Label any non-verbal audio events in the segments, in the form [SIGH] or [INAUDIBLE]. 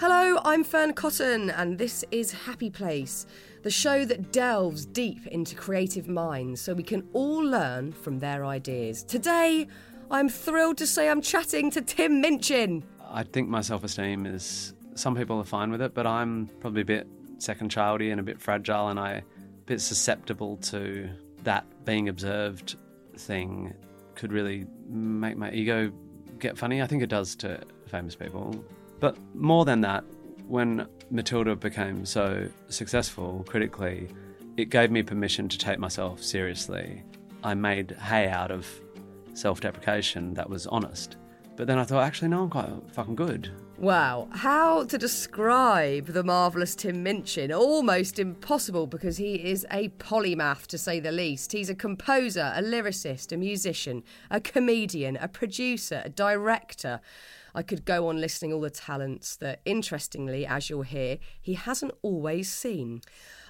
Hello, I'm Fearne Cotton, and this is Happy Place, the show that delves deep into creative minds so we can all learn from their ideas. Today, I'm thrilled to say I'm chatting to Tim Minchin. I think my self esteem is, some people are fine with it, but I'm probably a bit second childy and a bit fragile, and I a bit susceptible to that being observed thing could really make my ego get funny. I think it does to famous people. But more than that, when Matilda became so successful critically, it gave me permission to take myself seriously. I made hay out of self deprecation that was honest. But then I thought, actually, no, I'm quite fucking good. Wow, how to describe the marvellous Tim Minchin? Almost impossible because he is a polymath to say the least. He's a composer, a lyricist, a musician, a comedian, a producer, a director. I could go on listing all the talents that, interestingly, as you'll hear, he hasn't always seen.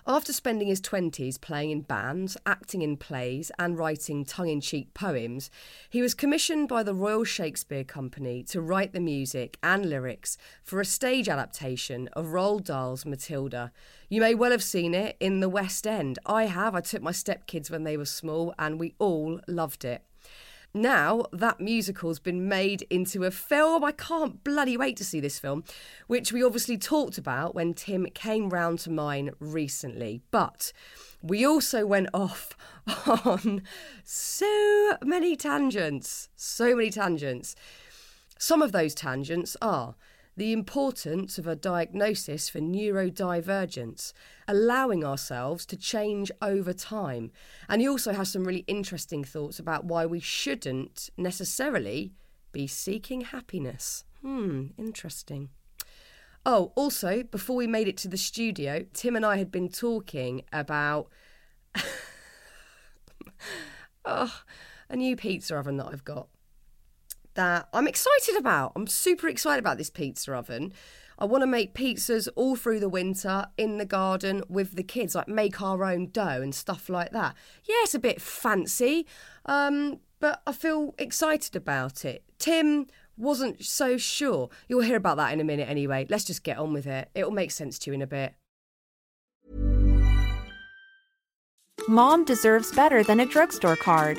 After spending his 20s playing in bands, acting in plays, and writing tongue in cheek poems, he was commissioned by the Royal Shakespeare Company to write the music and lyrics for a stage adaptation of Roald Dahl's Matilda. You may well have seen it in the West End. I have. I took my stepkids when they were small, and we all loved it. Now that musical's been made into a film, I can't bloody wait to see this film, which we obviously talked about when Tim came round to mine recently. But we also went off [LAUGHS] on so many tangents, so many tangents. Some of those tangents are the importance of a diagnosis for neurodivergence, allowing ourselves to change over time. And he also has some really interesting thoughts about why we shouldn't necessarily be seeking happiness. Hmm, interesting. Oh, also, before we made it to the studio, Tim and I had been talking about oh, [LAUGHS] a new pizza oven that I've got that I'm excited about. I'm super excited about this pizza oven. I want to make pizzas all through the winter in the garden with the kids, like make our own dough and stuff like that. Yeah, it's a bit fancy, um, but I feel excited about it. Tim wasn't so sure. You'll hear about that in a minute anyway. Let's just get on with it. It'll make sense to you in a bit. Mom deserves better than a drugstore card.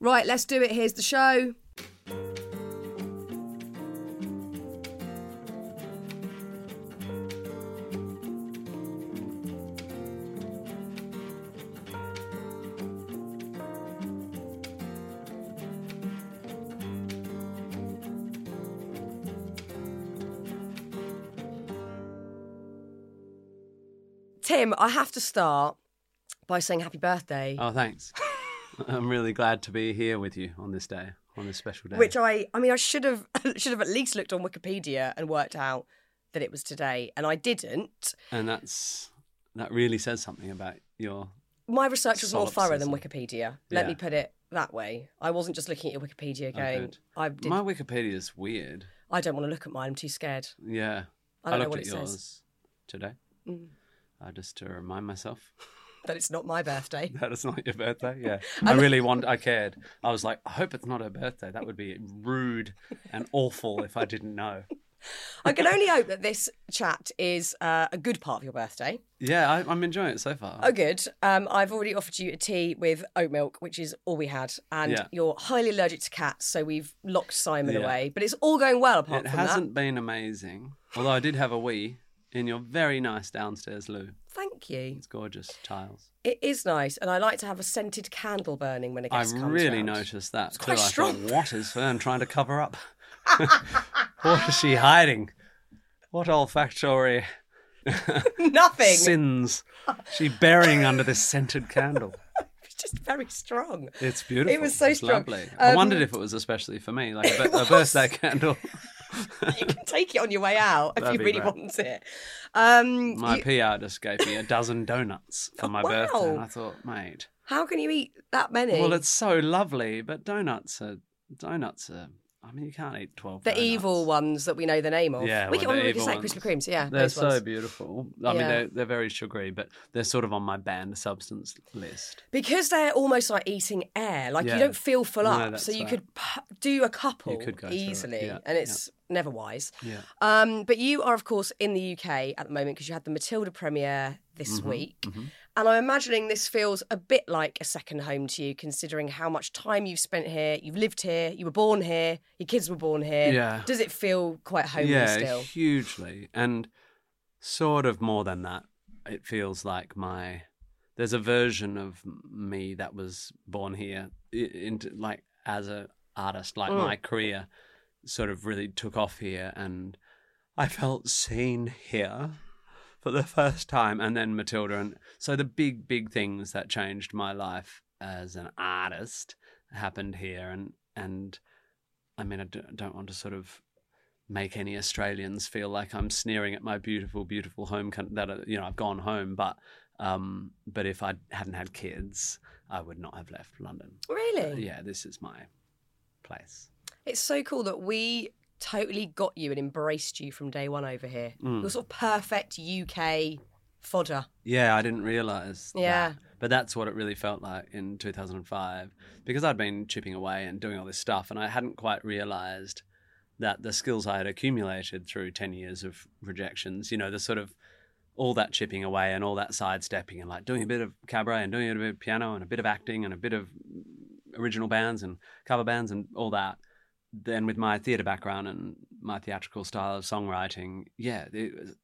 Right, let's do it. Here's the show. Tim, I have to start by saying happy birthday. Oh, thanks. [LAUGHS] I'm really glad to be here with you on this day, on this special day. Which I, I mean, I should have [LAUGHS] should have at least looked on Wikipedia and worked out that it was today, and I didn't. and that's that really says something about your. My research was more thorough than Wikipedia. Let Yeah. me put it that way. I wasn't just looking at your Wikipedia Oh, going, good. I did. My Wikipedia is weird. I don't want to look at mine. I'm too scared. Yeah, I don't know looked what at it yours says. today, Mm. uh, just to remind myself [LAUGHS] That it's not my birthday. [LAUGHS] that it's not your birthday. Yeah, [LAUGHS] I really want. I cared. I was like, I hope it's not her birthday. That would be rude and awful if I didn't know. [LAUGHS] I can only hope that this chat is uh, a good part of your birthday. Yeah, I, I'm enjoying it so far. Oh, good. Um, I've already offered you a tea with oat milk, which is all we had, and Yeah. you're highly allergic to cats, so we've locked Simon Yeah. away. But it's all going well apart It from that. It hasn't been amazing, although I did have a wee in your very nice downstairs loo. Thank you. It's gorgeous tiles. It is nice, and I like to have a scented candle burning when a I guest comes really round. noticed that too. quite I strong. thought, [LAUGHS] what is Fearne trying to cover up? [LAUGHS] what is she hiding? What olfactory [LAUGHS] Nothing. sins she burying under this scented candle? It's just very strong. It's beautiful. It was so it's strong. lovely. I Um, wondered if it was especially for me, like a, a birthday candle. [LAUGHS] you can take it on your way out if That'd you really great. want it. Um, My you- PR just gave me a dozen donuts for my birthday, and. I thought, mate, how can you eat that many? well, it's so lovely, but donuts are donuts are. I mean, you can't eat twelve. the donuts. evil ones that we know the name of. Yeah, we well, can, the we say ones. Krispy Kremes. Yeah, They're so ones. beautiful. I mean, they're they're very sugary, but they're sort of on my banned substance list. because they're almost like eating air. Like Yeah. you don't feel full No, up, so you right. could p- do a couple could go it, easily, yeah, and it's never wise. Yeah. Um, but you are, of course, in the UK at the moment because you had the Matilda premiere this Mm-hmm, week. And I'm imagining this feels a bit like a second home to you, considering how much time you've spent here. You've lived here, you were born here, your kids were born here. Yeah. Does it feel quite homely yeah, still? hugely, and sort of more than that. It feels like my there's a version of me that was born here, into like as a artist. Like Mm. my career sort of really took off here, and I felt seen here for the first time, and then Matilda, and so the big, big things that changed my life as an artist happened here, and and I mean, I don't want to sort of make any Australians feel like I'm sneering at my beautiful, beautiful home country. That uh, you know, I've gone home, but um, but if I hadn't had kids, I would not have left London. Really? Yeah, this is my place. It's so cool that we totally got you and embraced you from day one over here. Mm. You're sort of perfect UK fodder. Yeah, I didn't realize. Yeah. that. But that's what it really felt like in 2005 because I'd been chipping away and doing all this stuff, and I hadn't quite realized that the skills I had accumulated through 10 years of rejections, you know, the sort of all that chipping away and all that sidestepping and like doing a bit of cabaret and doing a bit of piano and a bit of acting and a bit of original bands and cover bands and all that. Then with my theatre background and my theatrical style of songwriting, yeah, it,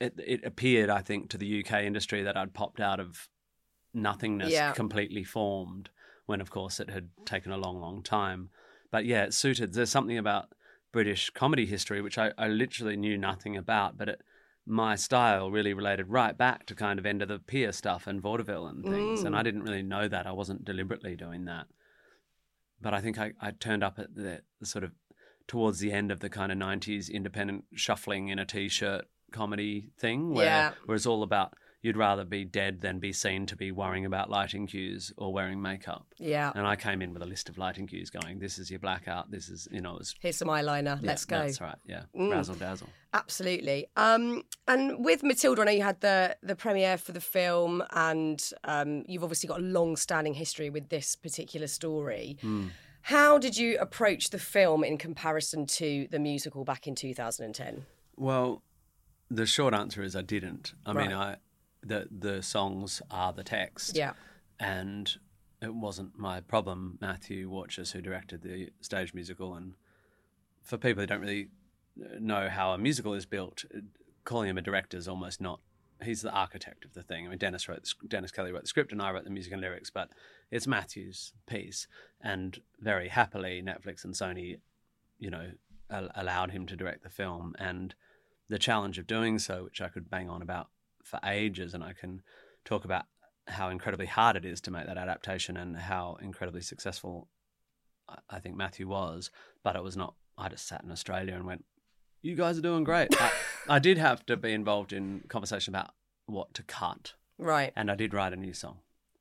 it, it appeared, I think, to the UK industry that I'd popped out of nothingness, Yeah. completely formed, when of course it had taken a long, long time. But yeah, it suited. There's something about British comedy history which I, I literally knew nothing about, but it, my style really related right back to kind of end of the pier stuff and vaudeville and things. And I mm. didn't really know that. I wasn't deliberately doing that. But I think I, I turned up at the, the sort of towards the end of the kind of 90s independent shuffling in a t-shirt comedy thing where, Yeah. where it's all about you'd rather be dead than be seen to be worrying about lighting cues or wearing makeup. Yeah. And I came in with a list of lighting cues going, this is your blackout, this is, you know, Here's some eyeliner. yeah, Let's go. That's right, yeah. Mm. Razzle dazzle. Absolutely. Um, and with Matilda, I know you had the the premiere for the film, and um, you've obviously got a long-standing history with this particular story. Hmm. How did you approach the film in comparison to the musical back in 2010? Well, the short answer is I didn't. I mean, I the the songs are the text. Yeah. and it wasn't my problem. Matthew Warchus, who directed the stage musical, and for people who don't really know how a musical is built, calling him a director is almost not. He's the architect of the thing. I mean, Dennis wrote Dennis Kelly wrote the script, and I wrote the music and lyrics, but it's Matthew's piece. And very happily, Netflix and Sony, you know, al- allowed him to direct the film. And the challenge of doing so, which I could bang on about for ages, and I can talk about how incredibly hard it is to make that adaptation and how incredibly successful I- think Matthew was. But it was not. I just sat in Australia and went, "You guys are doing great." I, I did have to be involved in conversation about what to cut, Right. and I did write a new song.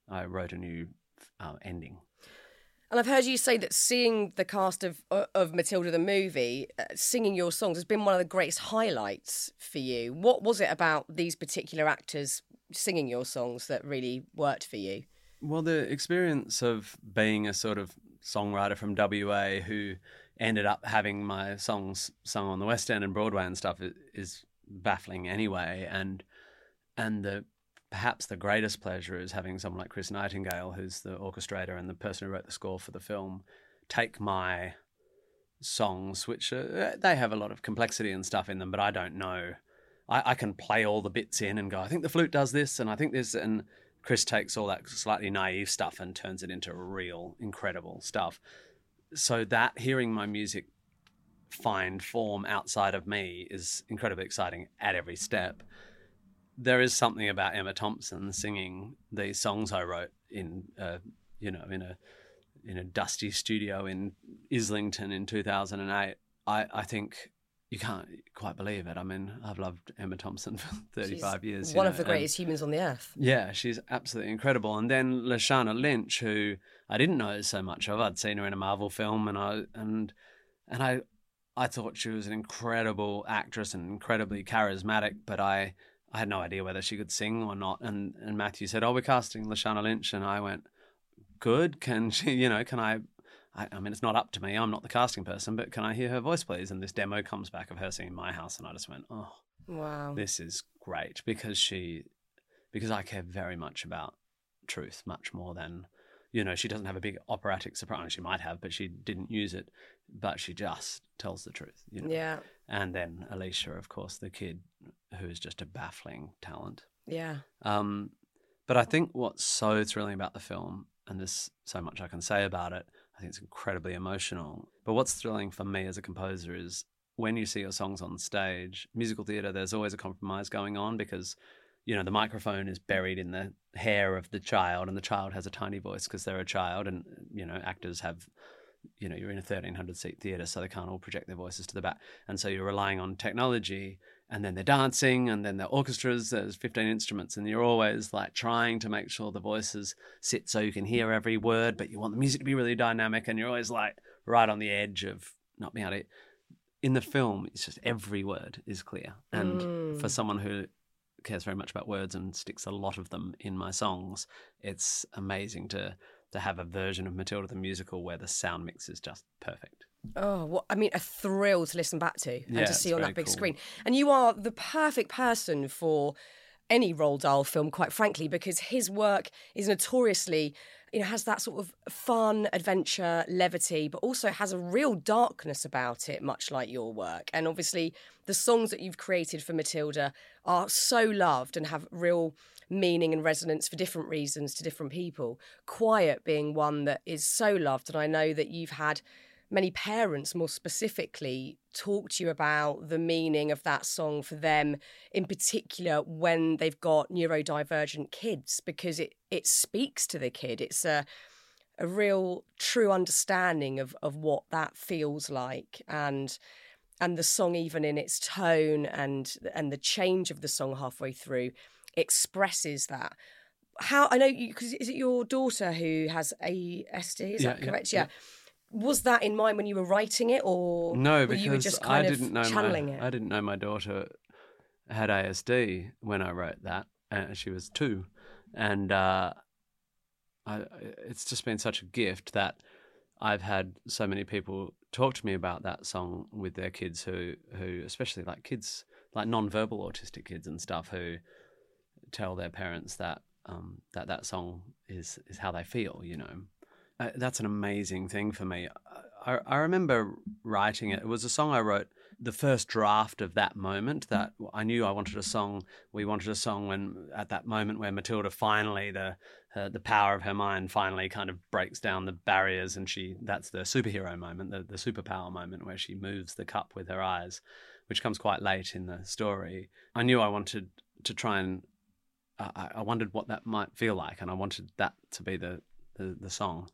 I wrote a new uh, ending. And I've heard you say that seeing the cast of of Matilda the movie, uh, singing your songs, has been one of the greatest highlights for you. What was it about these particular actors singing your songs that really worked for you? Well, the experience of being a sort of songwriter from WA who ended up having my songs sung on the West End and Broadway and stuff is baffling anyway. And and the perhaps the greatest pleasure is having someone like Chris Nightingale, who's the orchestrator and the person who wrote the score for the film, take my songs, which are, uh, they have a lot of complexity and stuff in them, but I don't know. I, I can play all the bits in and go, I think the flute does this, and I think this, and Chris takes all that slightly naive stuff and turns it into real, incredible stuff. So that hearing my music find form outside of me is incredibly exciting at every step. There is something about Emma Thompson singing these songs I wrote in, uh, you know, in a in a dusty studio in Islington in 2008. I, I think you can't quite believe it. I mean, I've loved Emma Thompson for [LAUGHS] 35 She's years. you One know, of the greatest humans on the earth. yeah, she's absolutely incredible. And then Lashana Lynch, who I didn't know so much of. I'd seen her in a Marvel film, and I and and I I thought she was an incredible actress and incredibly charismatic. But I I had no idea whether she could sing or not. And and Matthew said, "Oh, we're casting Lashana Lynch," and I went, "Good. Can she? You know, can I?" I, I mean, it's not up to me. I'm not the casting person, but can I hear her voice, please? And this demo comes back of her singing "My House," and I just went, "Oh, Wow. this is great because she because I care very much about truth much more than you know she doesn't have a big operatic soprano she might have but she didn't use it but she just tells the truth you know Yeah. and then Alisha of course the kid who is just a baffling talent Yeah. um but I think what's so thrilling about the film and there's so much I can say about it I think it's incredibly emotional but what's thrilling for me as a composer is when you see your songs on stage, musical theatre, there's always a compromise going on because, you know, the microphone is buried in the hair of the child and the child has a tiny voice because they're a child and, you know, actors have, you know, you're in a 1300 seat theatre, so they can't all project their voices to the back. And so you're relying on technology and then they're dancing and then the orchestras, there's 15 instruments and you're always like trying to make sure the voices sit so you can hear every word, but you want the music to be really dynamic and you're always like right on the edge of not being able to in the film, it's just every word is clear. And Mm. for someone who cares very much about words and sticks a lot of them in my songs, it's amazing to to have a version of Matilda the musical where the sound mix is just perfect. Oh, what I mean, a thrill to listen back to and Yeah, to see on that big cool. screen. And you are the perfect person for any Roald Dahl film, quite frankly, because his work is notoriously, you know, has that sort of fun, adventure, levity, but also has a real darkness about it, much like your work. And obviously, the songs that you've created for Matilda are so loved and have real meaning and resonance for different reasons to different people. Quiet being one that is so loved, and I know that you've had many parents more specifically talk to you about the meaning of that song for them in particular when they've got neurodivergent kids because it it speaks to the kid it's a a real true understanding of of what that feels like and and the song even in its tone and and the change of the song halfway through expresses that. How i know you because is it your daughter who has ASD is Yeah, that correct? yeah. yeah. Was that in mind when you were writing it or No, because you were just I kind of didn't know channeling my it? I didn't know my daughter had ASD when I wrote that. Uh, she was two, and uh, I, it's just been such a gift that I've had so many people talk to me about that song with their kids who who especially like kids like non-verbal autistic kids and stuff who tell their parents that um, that that song is is how they feel. You know, uh, that's an amazing thing for me. I, I remember writing it. It was a song I wrote the first draft of that moment that I knew I wanted a song. We wanted a song when at that moment where Matilda finally the the power of her mind finally kind of breaks down the barriers and she that's the superhero moment, the the superpower moment where she moves the cup with her eyes, which comes quite late in the story. I knew I wanted to try and I, I wondered what that might feel like, and I wanted that to be the, the, the song.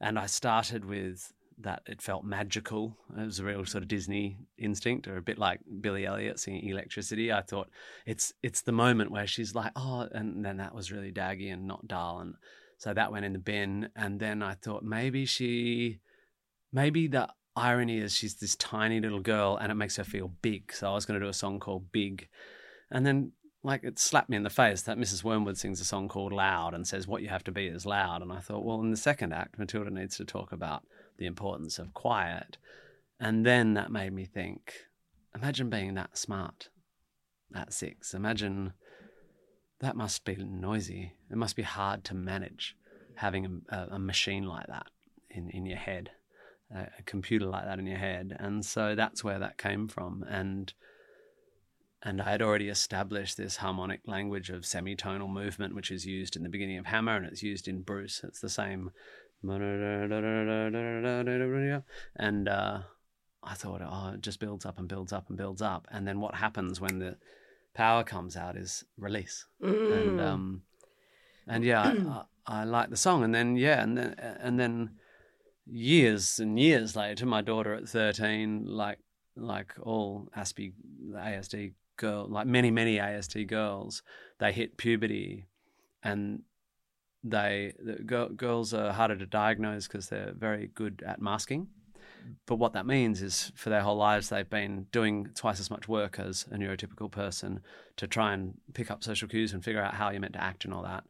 And I started with that it felt magical. It was a real sort of Disney instinct, or a bit like Billy Elliot singing Electricity. I thought it's it's the moment where she's like, oh, and then that was really daggy and not dull, and so that went in the bin. And then I thought maybe she, maybe the irony is she's this tiny little girl, and it makes her feel big. So I was going to do a song called Big, and then like it slapped me in the face that Mrs. Wormwood sings a song called Loud and says what you have to be is loud. And I thought, well, in the second act, Matilda needs to talk about the importance of quiet. And then that made me think, imagine being that smart at six. Imagine that must be noisy. It must be hard to manage having a, a machine like that in, in your head, a, a computer like that in your head. And so that's where that came from. And and I had already established this harmonic language of semitonal movement, which is used in the beginning of Hammer and it's used in Bruce. It's the same. And uh, I thought, oh, it just builds up and builds up and builds up. And then what happens when the power comes out is release. And Mm. um, and yeah, I, [CLEARS THROAT] I like the song. And then yeah, and then and then years and years later, my daughter at thirteen, like like all ASPI, ASD girl, like many many ASD girls, they hit puberty, and they the girl, girls are harder to diagnose because they're very good at masking. But what that means is for their whole lives, they've been doing twice as much work as a neurotypical person to try and pick up social cues and figure out how you're meant to act and all that.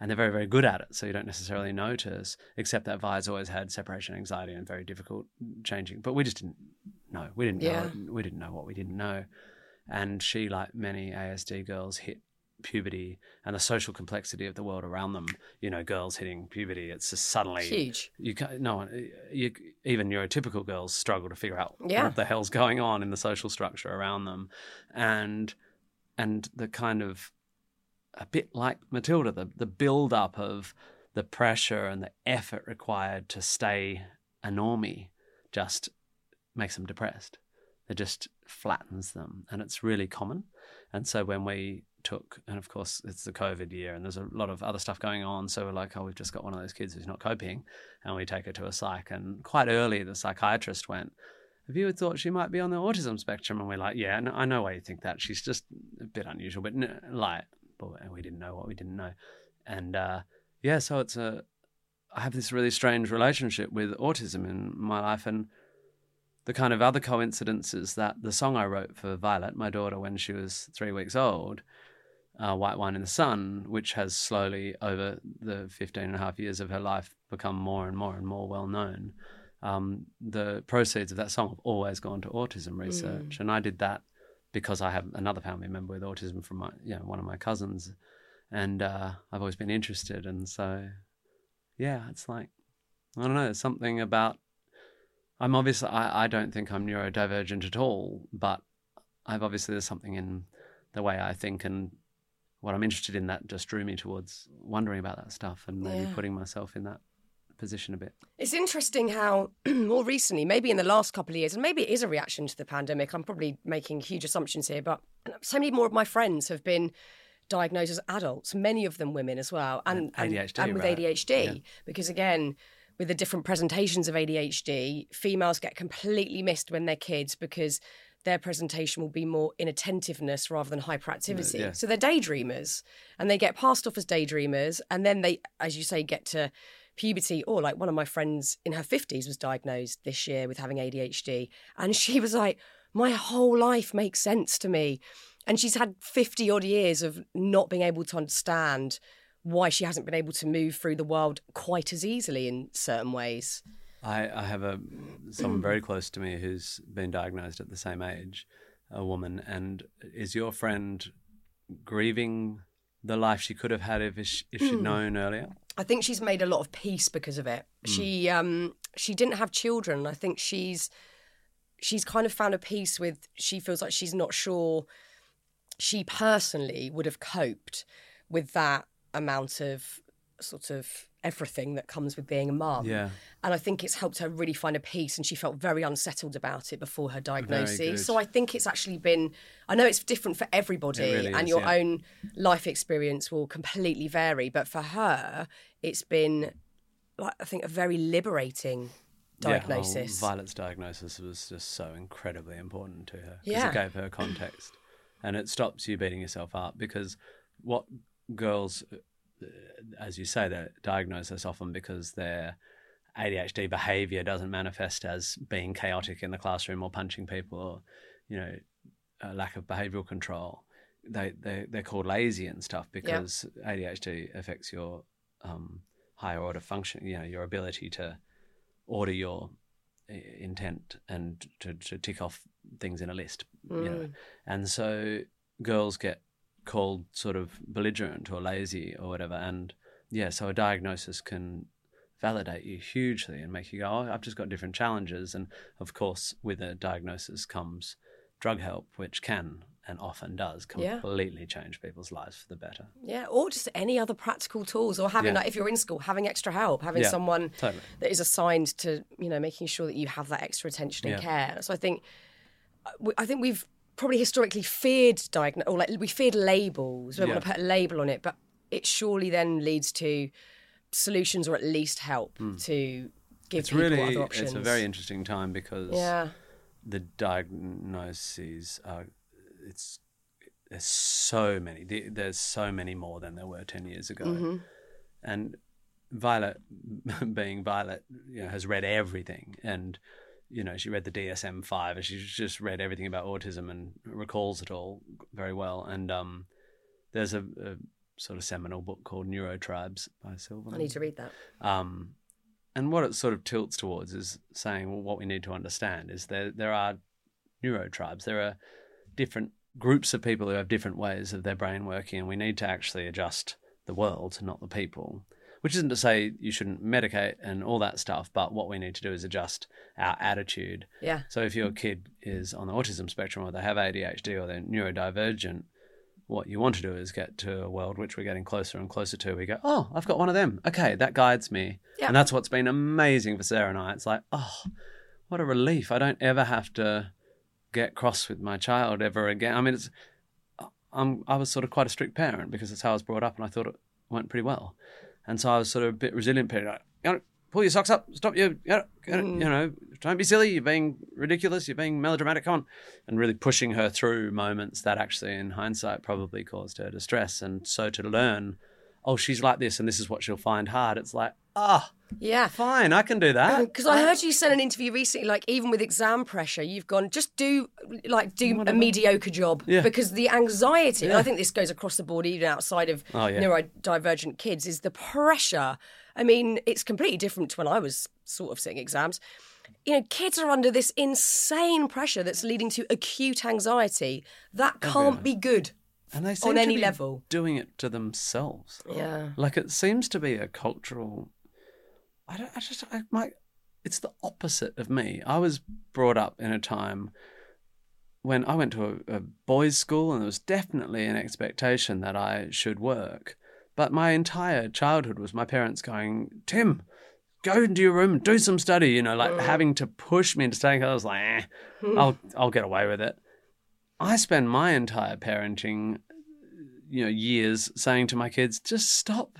And they're very, very good at it. So you don't necessarily notice, except that Vi's always had separation anxiety and very difficult changing. But we just didn't know. We didn't Yeah. know. We didn't know what we didn't know. And she, like many ASD girls, hit puberty and the social complexity of the world around them. You know, girls hitting puberty, it's just suddenly Huge. you can't, no one, you, even neurotypical girls struggle to figure out Yeah. what the hell's going on in the social structure around them, and and the kind of a bit like Matilda, the the build up of the pressure and the effort required to stay a normie just makes them depressed. It just flattens them, and it's really common. And so when we took, and of course it's the COVID year, and there's a lot of other stuff going on. So we're like, oh, we've just got one of those kids who's not coping, and we take her to a psych. And quite early, the psychiatrist went, "Have you thought she might be on the autism spectrum?" And we're like, "Yeah, no, I know why you think that. She's just a bit unusual, but no, like, but we didn't know what we didn't know." And uh, yeah, so it's a, I have this really strange relationship with autism in my life, and the kind of other coincidences that the song I wrote for Violet, my daughter, when she was three weeks old, uh, White Wine in the Sun, which has slowly over the 15 and a half years of her life become more and more and more well known. Um, the proceeds of that song have always gone to autism research. And I did that because I have another family member with autism from my, you know, one of my cousins. And uh, I've always been interested. And so, yeah, it's like, I don't know, there's something about I'm obviously I, I don't think I'm neurodivergent at all, but I've obviously there's something in the way I think and what I'm interested in that just drew me towards wondering about that stuff and maybe Yeah. putting myself in that position a bit. It's interesting how [CLEARS THROAT] more recently, maybe in the last couple of years, and maybe it is a reaction to the pandemic. I'm probably making huge assumptions here, but so many more of my friends have been diagnosed as adults, many of them women as well, and And and, ADHD, and with right. ADHD. Yeah. Because again, with the different presentations of ADHD, females get completely missed when they're kids because their presentation will be more inattentiveness rather than hyperactivity. yeah. So they're daydreamers and they get passed off as daydreamers. And then they, as you say, get to puberty. Or like one of my friends in her 50s was diagnosed this year with having ADHD. And she was like, my whole life makes sense to me. And she's had 50 odd years of not being able to understand why she hasn't been able to move through the world quite as easily in certain ways. I, I have a someone very close to me who's been diagnosed at the same age, a woman, and is your friend grieving the life she could have had if she, if she'd known earlier? I think she's made a lot of peace because of it. She um she didn't have children. I think she's she's kind of found a peace with she feels like she's not sure she personally would have coped with that amount of sort of everything that comes with being a mum. Yeah. And I think it's helped her really find a peace and she felt very unsettled about it before her diagnosis. So I think it's actually been I know it's different for everybody really and is, your yeah. own life experience will completely vary, but for her it's been like I think a very liberating diagnosis. Yeah, oh, Violet's diagnosis was just so incredibly important to her because Yeah. it gave her context, and it stops you beating yourself up because what girls, uh, as you say, they're diagnosed this often because their ADHD behaviour doesn't manifest as being chaotic in the classroom or punching people or, you know, a lack of behavioural control. They they they're called lazy and stuff because ADHD affects your um, higher order function. You know, your ability to order your intent and to, to tick off things in a list. You know, and so girls get called sort of belligerent or lazy or whatever. And yeah, so a diagnosis can validate you hugely and make you go, oh, I've just got different challenges. And of course, with a diagnosis comes drug help, which can and often does Yeah. completely change people's lives for the better. Yeah, or just any other practical tools, or having Yeah. like if you're in school, having extra help, having Yeah, someone totally. that is assigned to you know making sure that you have that extra attention and care. So I think uh, I think we've probably historically feared diagnosis, or like we feared labels. We don't want to put a label on it, but it surely then leads to solutions or at least help to give. It's people really other options. it's a very interesting time because yeah, the diagnoses are it's there's so many there's so many more than there were 10 years ago Mm-hmm. and violet [LAUGHS] being violet you know has read everything and you know she read the dsm-5 and she's just read everything about autism and recalls it all very well and um there's a, a sort of seminal book called neurotribes by silberman I need to read that. um, and what it sort of tilts towards is saying, well, what we need to understand is there there are neurotribes. There are different groups of people who have different ways of their brain working, and we need to actually adjust the world, not the people. Which isn't to say you shouldn't medicate and all that stuff, but what we need to do is adjust our attitude. Yeah. So if your kid is on the autism spectrum or they have ADHD or they're neurodivergent, what you want to do is get to a world which we're getting closer and closer to. We go, oh, I've got one of them. Okay, that guides me. Yeah. And that's what's been amazing for Sarah and I. It's like, oh, what a relief. I don't ever have to get cross with my child ever again. I mean, it's, uh, I'm, I was sort of quite a strict parent because that's how I was brought up and I thought it went pretty well. And so I was sort of a bit resilient parent. Like, you know, pull your socks up, stop you, you know, mm. you know, don't be silly, you're being ridiculous, you're being melodramatic, come on. And really pushing her through moments that actually, in hindsight, probably caused her distress. And so to learn, oh, she's like this and this is what she'll find hard, it's like, ah, Yeah. fine, I can do that. Because I heard you said in an interview recently, like even with exam pressure, you've gone just do like do a mediocre job Yeah. because the anxiety. And I think this goes across the board, even outside of Oh, yeah. neurodivergent kids, is the pressure. I mean, it's completely different to when I was sort of sitting exams. You know, kids are under this insane pressure that's leading to acute anxiety. That can't be good. And they seem on to any be level. doing it to themselves. Yeah. Like it seems to be a cultural. I don't. I just. I might. It's the opposite of me. I was brought up in a time when I went to a, a boys' school, and there was definitely an expectation that I should work. But my entire childhood was my parents going, Tim, go into your room, and do some study. You know, like having to push me into studying. I was like, eh, I'll I'll get away with it. I spend my entire parenting you know years saying to my kids just stop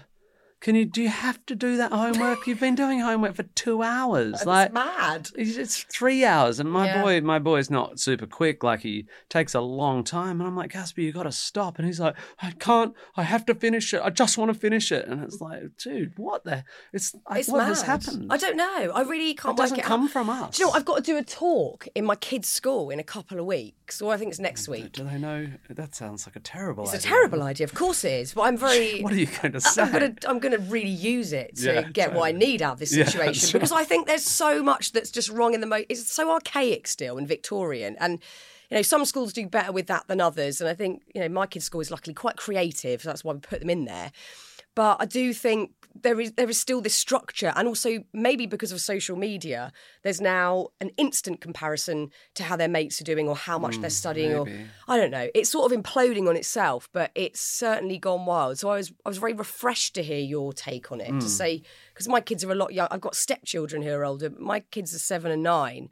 can you do you have to do that homework you've been doing homework for two hours like mad. it's it's three hours and my Yeah. boy my boy's not super quick like he takes a long time and i'm like caspar you got to stop and he's like i can't i have to finish it i just want to finish it and it's like dude what the it's, like, It's what mad. has happened I don't know. I really can't it doesn't work it come out. from us Do you know what? I've got to do a talk in my kids' school in a couple of weeks, or I think it's mm, next week. do they know that sounds like a terrible idea. It's a terrible idea, of course it is. But I'm very. [LAUGHS] what are you going to say I'm gonna, I'm gonna really use it to Yeah, get what I need out of this situation [LAUGHS] that's because I think there's so much that's just wrong in the mo. It's so archaic still and Victorian, and you know some schools do better with that than others. And I think you know my kids' school is luckily quite creative, so that's why we put them in there. But I do think there is there is still this structure, and also maybe because of social media, there's now an instant comparison to how their mates are doing or how much they're studying, or. I don't know. It's sort of imploding on itself, but it's certainly gone wild. So I was I was very refreshed to hear your take on it. Hmm. To say because my kids are a lot young. I've got stepchildren who are older. My kids are seven and nine,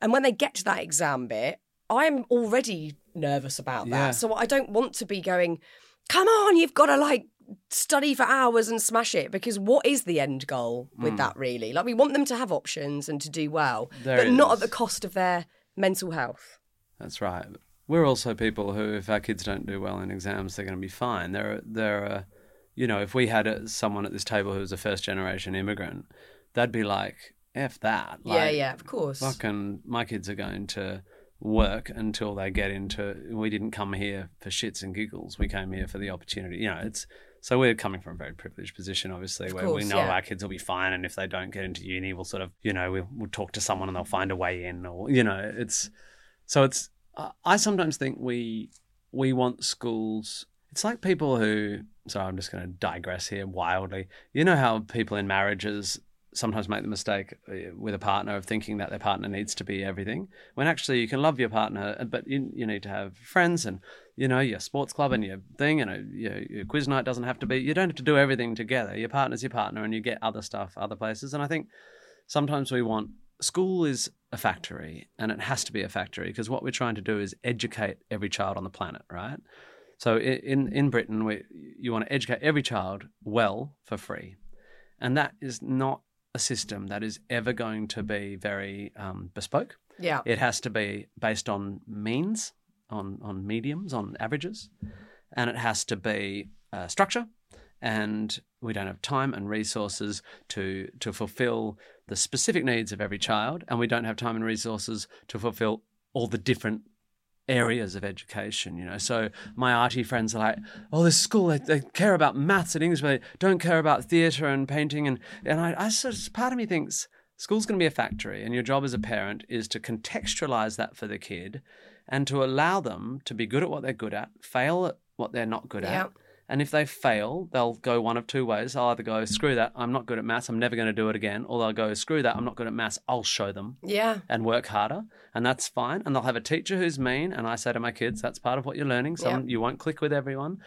and when they get to that exam bit, I'm already nervous about that. Yeah. So I don't want to be going. Come on, you've got to like study for hours and smash it because what is the end goal with hmm. that really? Like we want them to have options and to do well. There but not at the cost of their mental health. That's right. We're also people who, if our kids don't do well in exams, they're going to be fine. There, there are, you know, if we had a, someone at this table who was a first generation immigrant, they'd be like, "F that." yeah, yeah, of course. Fucking, my kids are going to work until they get into. We didn't come here for shits and giggles. We came here for the opportunity. You know, it's so we're coming from a very privileged position, obviously, where we know yeah. our kids will be fine, and if they don't get into uni, we'll sort of, you know, we'll, we'll talk to someone and they'll find a way in, or you know, it's so it's. I- I sometimes think we we want schools. It's like people who. Sorry, I'm just going to digress here wildly. You know how people in marriages sometimes make the mistake uh, with a partner of thinking that their partner needs to be everything, when actually you can love your partner, uh, but you you need to have friends and you know your sports club and your thing and uh, your, your quiz night doesn't have to be. You don't have to do everything together. Your partner's your partner, and you get other stuff other places. And I think sometimes we want school is a factory and it has to be a factory because what we're trying to do is educate every child on the planet right so in in britain we you want to educate every child well for free and that is not a system that is ever going to be very um, bespoke Yeah. It has to be based on means, on on mediums, on averages, and it has to be uh, structure. And we don't have time and resources to to fulfill the specific needs of every child, and we don't have time and resources to fulfill all the different areas of education, you know. So my arty friends are like, oh, this school, they, they care about maths and English, but they don't care about theatre and painting. And, and I, I sort of, part of me thinks school's going to be a factory and your job as a parent is to contextualize that for the kid and to allow them to be good at what they're good at, fail at what they're not good Yeah. at. And if they fail, they'll go one of two ways. They'll either go, screw that, I'm not good at maths, I'm never going to do it again. Or they'll go, screw that, I'm not good at maths, I'll show them Yeah. and work harder, and that's fine. And they'll have a teacher who's mean, and I say to my kids, that's part of what you're learning. Some Yeah. you won't click with everyone.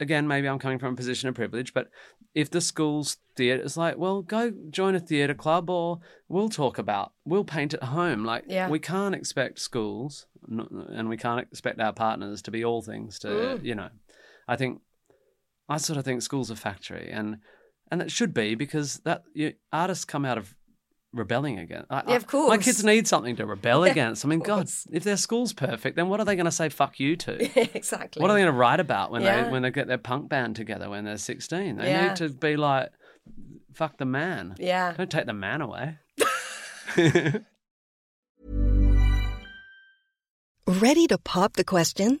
Again, maybe I'm coming from a position of privilege, but if the school's theatre is like, well, go join a theatre club, or we'll talk about, we'll paint at home. Like, Yeah. we can't expect schools, and we can't expect our partners to be all things to, Mm. you know. I think, I sort of think schools are factory, and and it should be because that you, artists come out of rebelling against. I, Yeah, of I- My kids need something to rebel [LAUGHS] Yeah, against. I mean, God, if their school's perfect, then what are they going to say "fuck you" to? [LAUGHS] exactly. What are they going to write about when Yeah. they when they get their punk band together when they're sixteen? They Yeah. need to be like, "Fuck the man." Yeah. Don't take the man away. [LAUGHS] Ready to pop the question?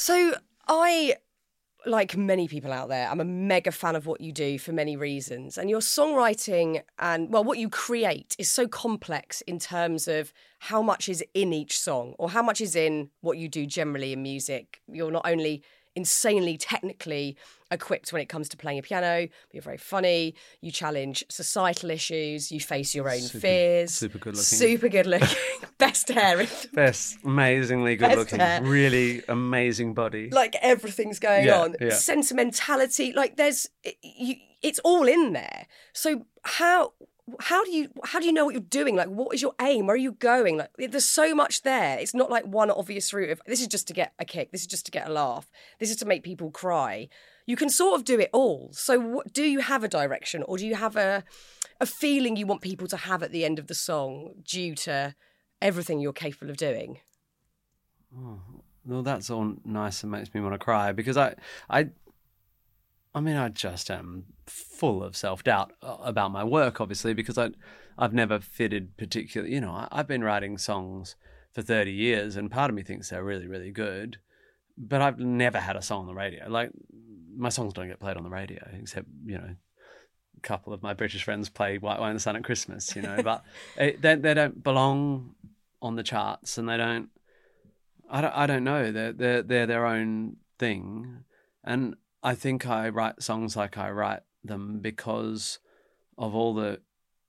So I, like many people out there, I'm a mega fan of what you do for many reasons. And your songwriting and well, what you create is so complex in terms of how much is in each song or how much is in what you do generally in music. You're not only insanely technically equipped when it comes to playing a piano, you're very funny, you challenge societal issues, you face your own Super- fears. super good looking. Super good looking. [LAUGHS] Best hair Best, amazingly good Best looking, hair. really amazing body. like everything's going Yeah, on yeah. sentimentality like there's you, it's all in there so how how do you how do you know what you're doing? Like what is your aim? Where are you going? Like there's so much there. It's not like one obvious route of this is just to get a kick. This is just to get a laugh. This is to make people cry. You can sort of do it all. So what, do you have a direction or do you have a a feeling you want people to have at the end of the song due to everything you're capable of doing? Oh, well, that's all nice and makes me want to cry because I, I, I mean, I just am full of self doubt uh, about my work, obviously, because I, I've never fitted particularly. You know, I, I've been writing songs for thirty years, and part of me thinks they're really, really good, but I've never had a song on the radio. Like my songs don't get played on the radio, except you know. A couple of my British friends play "White Wine in the Sun" at Christmas, you know, but [LAUGHS] it, they they don't belong on the charts, and they don't I don't, I don't know. They're, they're, they're their own thing. And I think I write songs like I write them because of all the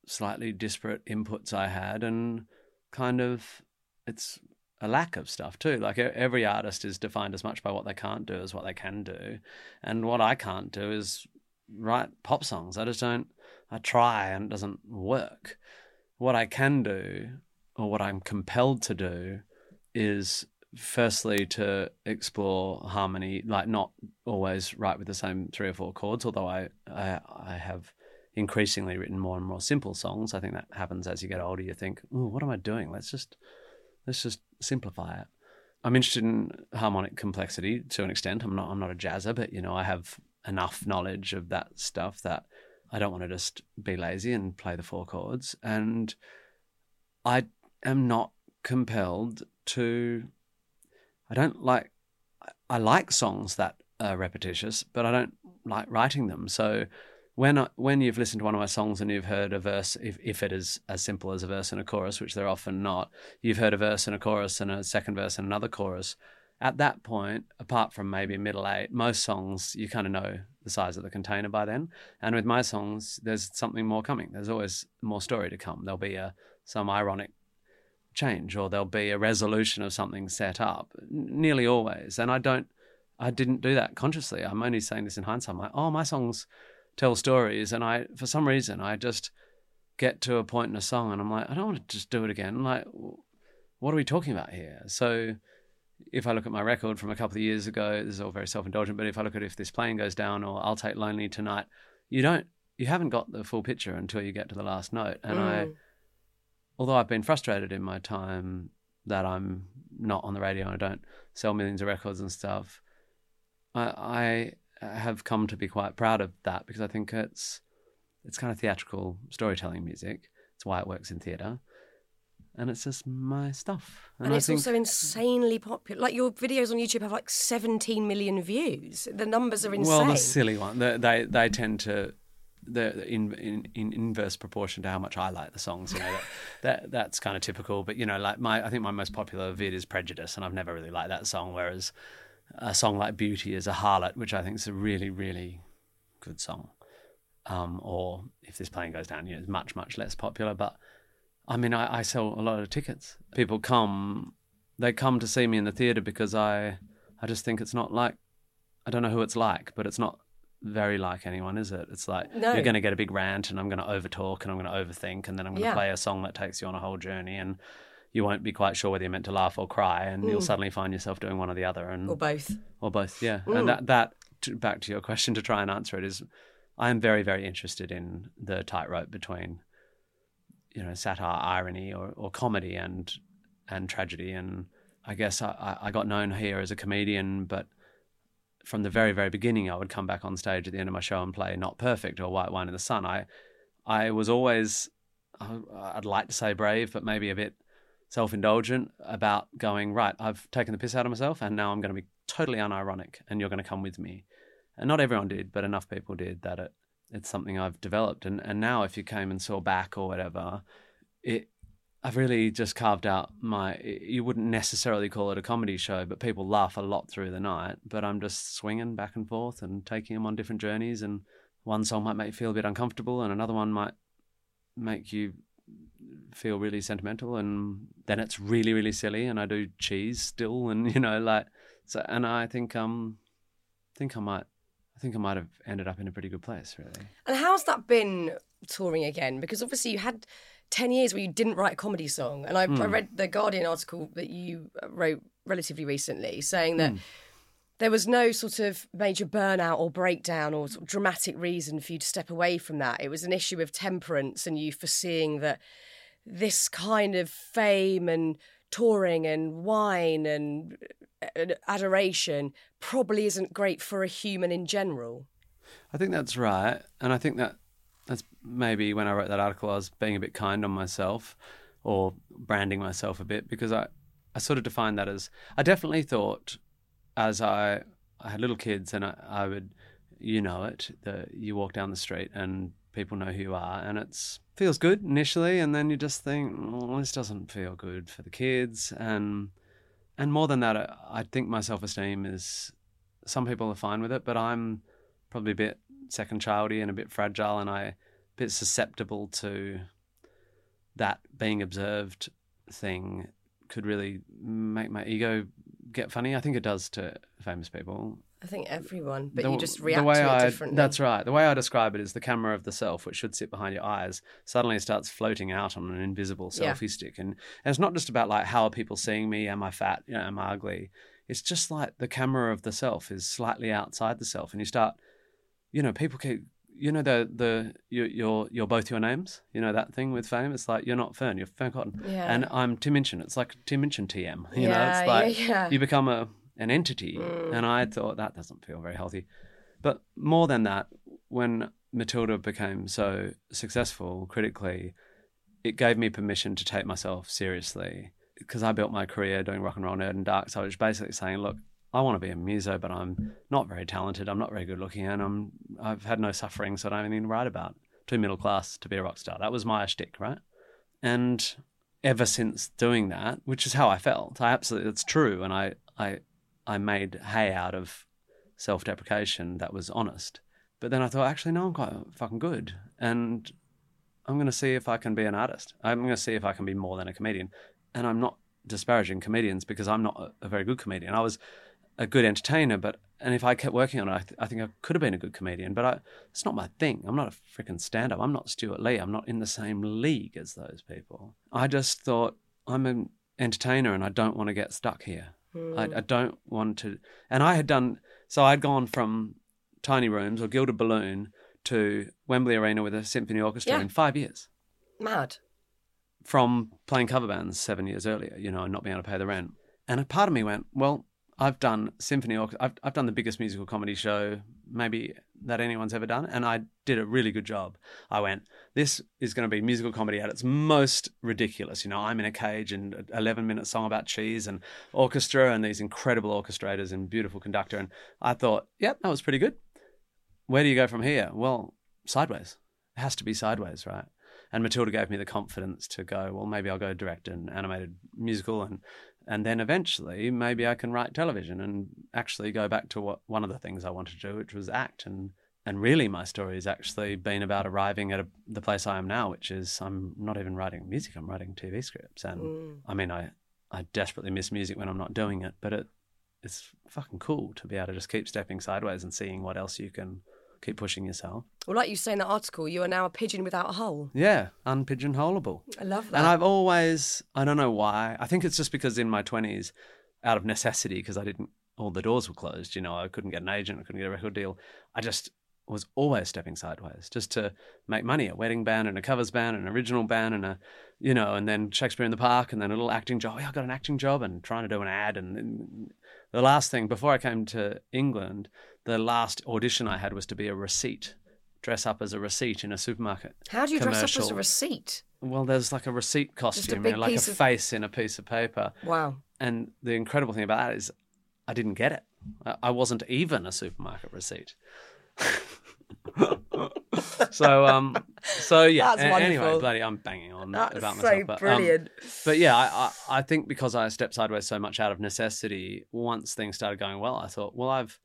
slightly disparate inputs I had. And kind of, it's a lack of stuff too. Like every artist is defined as much by what they can't do as what they can do. And what I can't do is write pop songs. I just don't, I try and it doesn't work. What I can do, or what I'm compelled to do, is firstly to explore harmony, like not always write with the same three or four chords. Although I, I, I have increasingly written more and more simple songs. I think that happens as you get older. You think, oh, what am I doing? Let's just, let's just simplify it. I'm interested in harmonic complexity to an extent. I'm not, I'm not a jazzer, but you know, I have enough knowledge of that stuff that I don't want to just be lazy and play the four chords. And I am not compelled to. I don't like. I like songs that are repetitious, but I don't like writing them. So when I, when you've listened to one of my songs and you've heard a verse, if if it is as simple as a verse and a chorus, which they're often not, you've heard a verse and a chorus and a second verse and another chorus. At that point, apart from maybe middle eight, most songs you kind of know the size of the container by then. And with my songs, there's something more coming. There's always more story to come. There'll be a some ironic change or there'll be a resolution of something set up nearly always. And i don't i didn't do that consciously. I'm only saying this in hindsight. I'm like oh my songs tell stories. And i for some reason i just get to a point in a song and i'm like i don't want to just do it again. I'm like what are we talking about here? So if i look at my record from a couple of years ago this is all very self-indulgent but if i look at if this plane goes down or i'll take lonely tonight you don't you haven't got the full picture until you get to the last note. And mm. i although I've been frustrated in my time that I'm not on the radio and I don't sell millions of records and stuff, I, I have come to be quite proud of that because I think it's it's kind of theatrical storytelling music. It's why it works in theatre. And it's just my stuff. And, and it's think... also insanely popular. Like your videos on YouTube have like 17 million views. The numbers are insane. Well, the silly one. They, they, they tend to the in, in, in inverse proportion to how much I like the songs. You know, that, [LAUGHS] that that's kind of typical. But you know, like my I think my most popular vid is Prejudice, and I've never really liked that song. Whereas a song like Beauty is a harlot, which I think is a really really good song. Um, or if this plane goes down, you know, it's much much less popular. But I mean, I, I sell a lot of tickets. People come, they come to see me in the theater because I I just think it's not like I don't know who it's like, but it's not very like anyone, is it? It's like no. you're going to get a big rant, and I'm going to overtalk, and I'm going to overthink, and then I'm going to yeah. play a song that takes you on a whole journey, and you won't be quite sure whether you're meant to laugh or cry, and mm. you'll suddenly find yourself doing one or the other, and or both, or both, yeah. Mm. And that that to, back to your question to try and answer it is, I am very very interested in the tightrope between, you know, satire, irony, or, or comedy and and tragedy, and I guess I, I got known here as a comedian, but from the very very beginning I would come back on stage at the end of my show and play Not Perfect or White Wine in the Sun. I I was always I'd like to say brave, but maybe a bit self-indulgent about going right. I've taken the piss out of myself, and now I'm going to be totally unironic, and you're going to come with me. And not everyone did, but enough people did that it it's something I've developed. And and now if you came and saw back or whatever, it I've really just carved out my. You wouldn't necessarily call it a comedy show, but people laugh a lot through the night. But I'm just swinging back and forth and taking them on different journeys. And one song might make you feel a bit uncomfortable, and another one might make you feel really sentimental. And then it's really, really silly. And I do cheese still, [LAUGHS] and you know, like so. And I think um, think I might. I think I might have ended up in a pretty good place, really. And how's that been touring again? Because obviously you had 10 years where you didn't write a comedy song. And I, mm. I hmm. read the Guardian article that you wrote relatively recently saying that. Mm. There was no sort of major burnout or breakdown or sort of dramatic reason for you to step away from that. It was an issue of temperance and you foreseeing that this kind of fame and touring and wine and adoration probably isn't great for a human in general. I think that's right. And I think that that's maybe when I wrote that article, I was being a bit kind on myself or branding myself a bit because I, I sort of defined that as I definitely thought as I, I had little kids and I, I would, you know it, the, you walk down the street and people know who you are and it's feels good initially and then you just think oh, this doesn't feel good for the kids. And and more than that I, I think my self-esteem is some people are fine with it but I'm probably a bit second childy and a bit fragile, and I a bit susceptible to that being observed thing could really make my ego get funny. I think it does to famous people. I think everyone, but the, you just react to it I, differently. That's right. The way I describe it is the camera of the self, which should sit behind your eyes, suddenly starts floating out on an invisible selfie yeah. stick. And, and it's not just about like how are people seeing me? Am I fat? You know, am I ugly? It's just like the camera of the self is slightly outside the self, and you start you know, people keep you know the the you, you're you're both your names. You know that thing with fame. It's like you're not Fearne, you're Fearne Cotton, yeah. and I'm Tim Minchin. It's like Tim Minchin TM. You yeah, know, it's like yeah, yeah. you become a an entity, mm. and I thought that doesn't feel very healthy. But more than that, when Matilda became so successful critically, it gave me permission to take myself seriously because I built my career doing rock and roll nerd and dark. So I was basically saying, look, I want to be a muso, but I'm not very talented. I'm not very good looking, and I'm I've had no suffering, so I don't have anything to write about. Too middle class to be a rock star. That was my shtick, right? And ever since doing that, which is how I felt, I absolutely it's true, and I I I made hay out of self-deprecation that was honest. But then I thought, actually, no, I'm quite fucking good, and I'm going to see if I can be an artist. I'm going to see if I can be more than a comedian and I'm not disparaging comedians because I'm not a, a very good comedian. I was a good entertainer, but and if I kept working on it, I, th- I think I could have been a good comedian. But I, it's not my thing. I'm not a freaking stand-up. I'm not Stewart Lee. I'm not in the same league as those people. I just thought I'm an entertainer, and I don't want to get stuck here. Hmm. I, I don't want to. And I had done so. I'd gone from tiny rooms or gilded balloon to Wembley Arena with a symphony orchestra Yeah. in five years Mad. from playing cover bands seven years earlier, you know, and not being able to pay the rent. And a part of me went, well, I've done symphony orchestra. I've, I've done the biggest musical comedy show maybe that anyone's ever done, and I did a really good job. I went, this is going to be musical comedy at its most ridiculous. You know, I'm in a cage and an 11 minute song about cheese and orchestra and these incredible orchestrators and beautiful conductor. And I thought, yep, that was pretty good. Where do you go from here? Well, sideways. It has to be sideways, right? And Matilda gave me the confidence to go, well, maybe I'll go direct an animated musical and and then eventually maybe I can write television and actually go back to what one of the things I wanted to do, which was act. And and really my story has actually been about arriving at a, the place I am now, which is I'm not even writing music, I'm writing TV scripts. And Mm. I mean I I desperately miss music when I'm not doing it, but it it's fucking cool to be able to just keep stepping sideways and seeing what else you can keep pushing yourself. Well, like you say in that article, you are now a pigeon without a hole. Yeah, unpigeonholable. I love that. And I've always, I don't know why. I think it's just because in my 20s, out of necessity, because I didn't, all the doors were closed, you know, I couldn't get an agent, I couldn't get a record deal. I just was always stepping sideways just to make money a wedding band and a covers band and an original band and a, you know, and then Shakespeare in the Park and then a little acting job. Oh, yeah, I got an acting job and trying to do an ad. And then the last thing, before I came to England, the last audition I had was to be a receipt, dress up as a receipt in a supermarket. How do you dress up as a receipt? Well, there's like a receipt costume, you know, like a of- face in a piece of paper. Wow. And the incredible thing about that is, I didn't get it. I- wasn't even a supermarket receipt. [LAUGHS] so, um, so yeah. That's a- Anyway, bloody, I'm banging on That's about so myself. But, um, brilliant. but yeah, I, I, I think because I stepped sideways so much out of necessity, once things started going well, I thought, well, I've,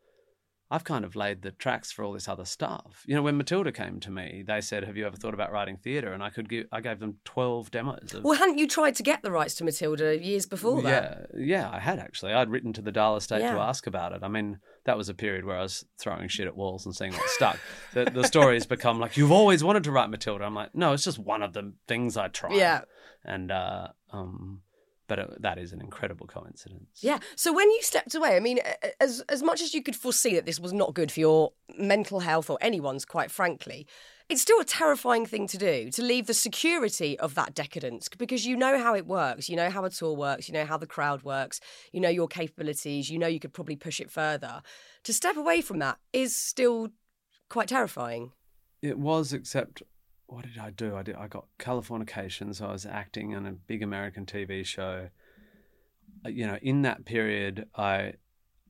I've kind of laid the tracks for all this other stuff. You know, when Matilda came to me, they said, "Have you ever thought about writing theatre?" And I could give, I gave them twelve demos of. Well, hadn't you tried to get the rights to Matilda years before that? Yeah, yeah, I had actually. I'd written to the Dahl estate to ask about it. I mean, that was a period where I was throwing shit at walls and seeing what stuck. the, the story's become like, "You've always wanted to write Matilda." I'm like, "No, it's just one of the things I tried." Yeah. and uh, um, but it, that is an incredible coincidence. Yeah. So when you stepped away, I mean, as as much as you could foresee that this was not good for your mental health or anyone's, quite frankly, it's still a terrifying thing to do to leave the security of that decadence because you know how it works, you know how a tour works, you know how the crowd works, you know your capabilities, you know you could probably push it further. To step away from that is still quite terrifying. It was, except what did I do? I did. I got Californication, so I was acting on a big American TV show. Uh, You know, in that period, I,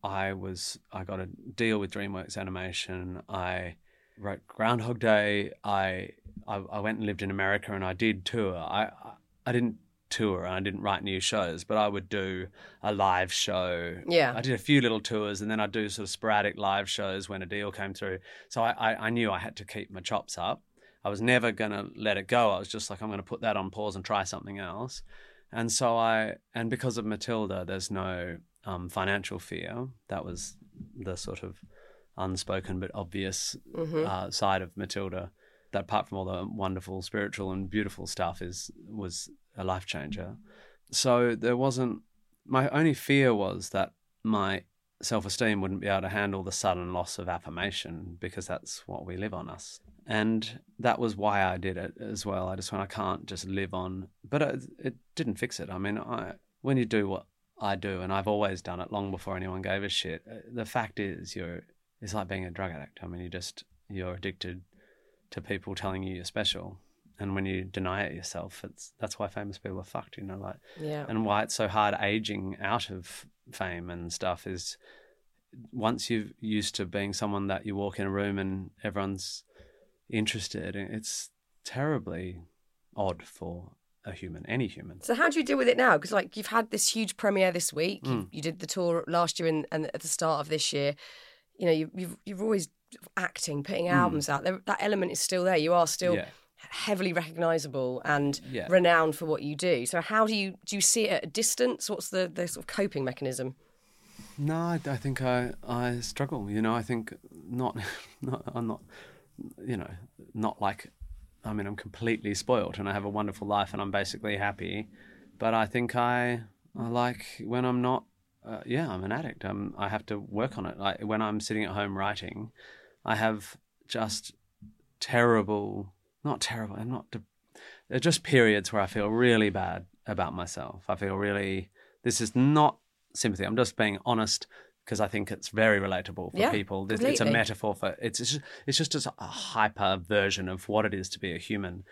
I was, I got a deal with DreamWorks Animation. I wrote Groundhog Day. I, I, I went and lived in America, and I did tour. I, I, I didn't tour and I didn't write new shows, but I would do a live show. Yeah. I did a few little tours and then I'd do sort of sporadic live shows when a deal came through. So I, I, I knew I had to keep my chops up. I was never going to let it go. I was just like, I'm going to put that on pause and try something else. And so I, and because of Matilda, there's no um, financial fear. That was the sort of unspoken but obvious uh, side of Matilda. That apart from all the wonderful spiritual and beautiful stuff, is was a life changer. So there wasn't. My only fear was that my self esteem wouldn't be able to handle the sudden loss of affirmation because that's what we live on us. And that was why I did it as well. I just went, I can't just live on. But it, it didn't fix it. I mean, I, when you do what I do, and I've always done it long before anyone gave a shit, uh, the fact is, you're, it's like being a drug addict. I mean, you just, you're addicted to people telling you you're special. And when you deny it yourself, it's that's why famous people are fucked, you know, like Yeah. and why it's so hard aging out of fame and stuff is once you're used to being someone that you walk in a room and everyone's interested, it's terribly odd for a human, any human. So how do you deal with it now? Because like you've had this huge premiere this week. Mm. You, you did the tour last year and, and at the start of this year. You know, you, you've you've always acting, putting albums out. There, that element is still there. You are still Mm. Yeah. heavily recognizable and Yeah. renowned for what you do. So how do you do you see it at a distance? What's the, the sort of coping mechanism? No, I, I think I, I struggle. You know, I think not, [LAUGHS] not, I'm not, you know, not like, I mean, I'm completely spoiled and I have a wonderful life and I'm basically happy. But I think I, I like when I'm not, uh, yeah, I'm an addict. I'm, I have to work on it. Like when I'm sitting at home writing, I have just terrible, not terrible, I'm not, de- just periods where I feel really bad about myself. I feel really, this is not sympathy. I'm just being honest because I think it's very relatable for Yeah, people. This- It's a metaphor for it's it's just, it's just a hyper version of what it is to be a human.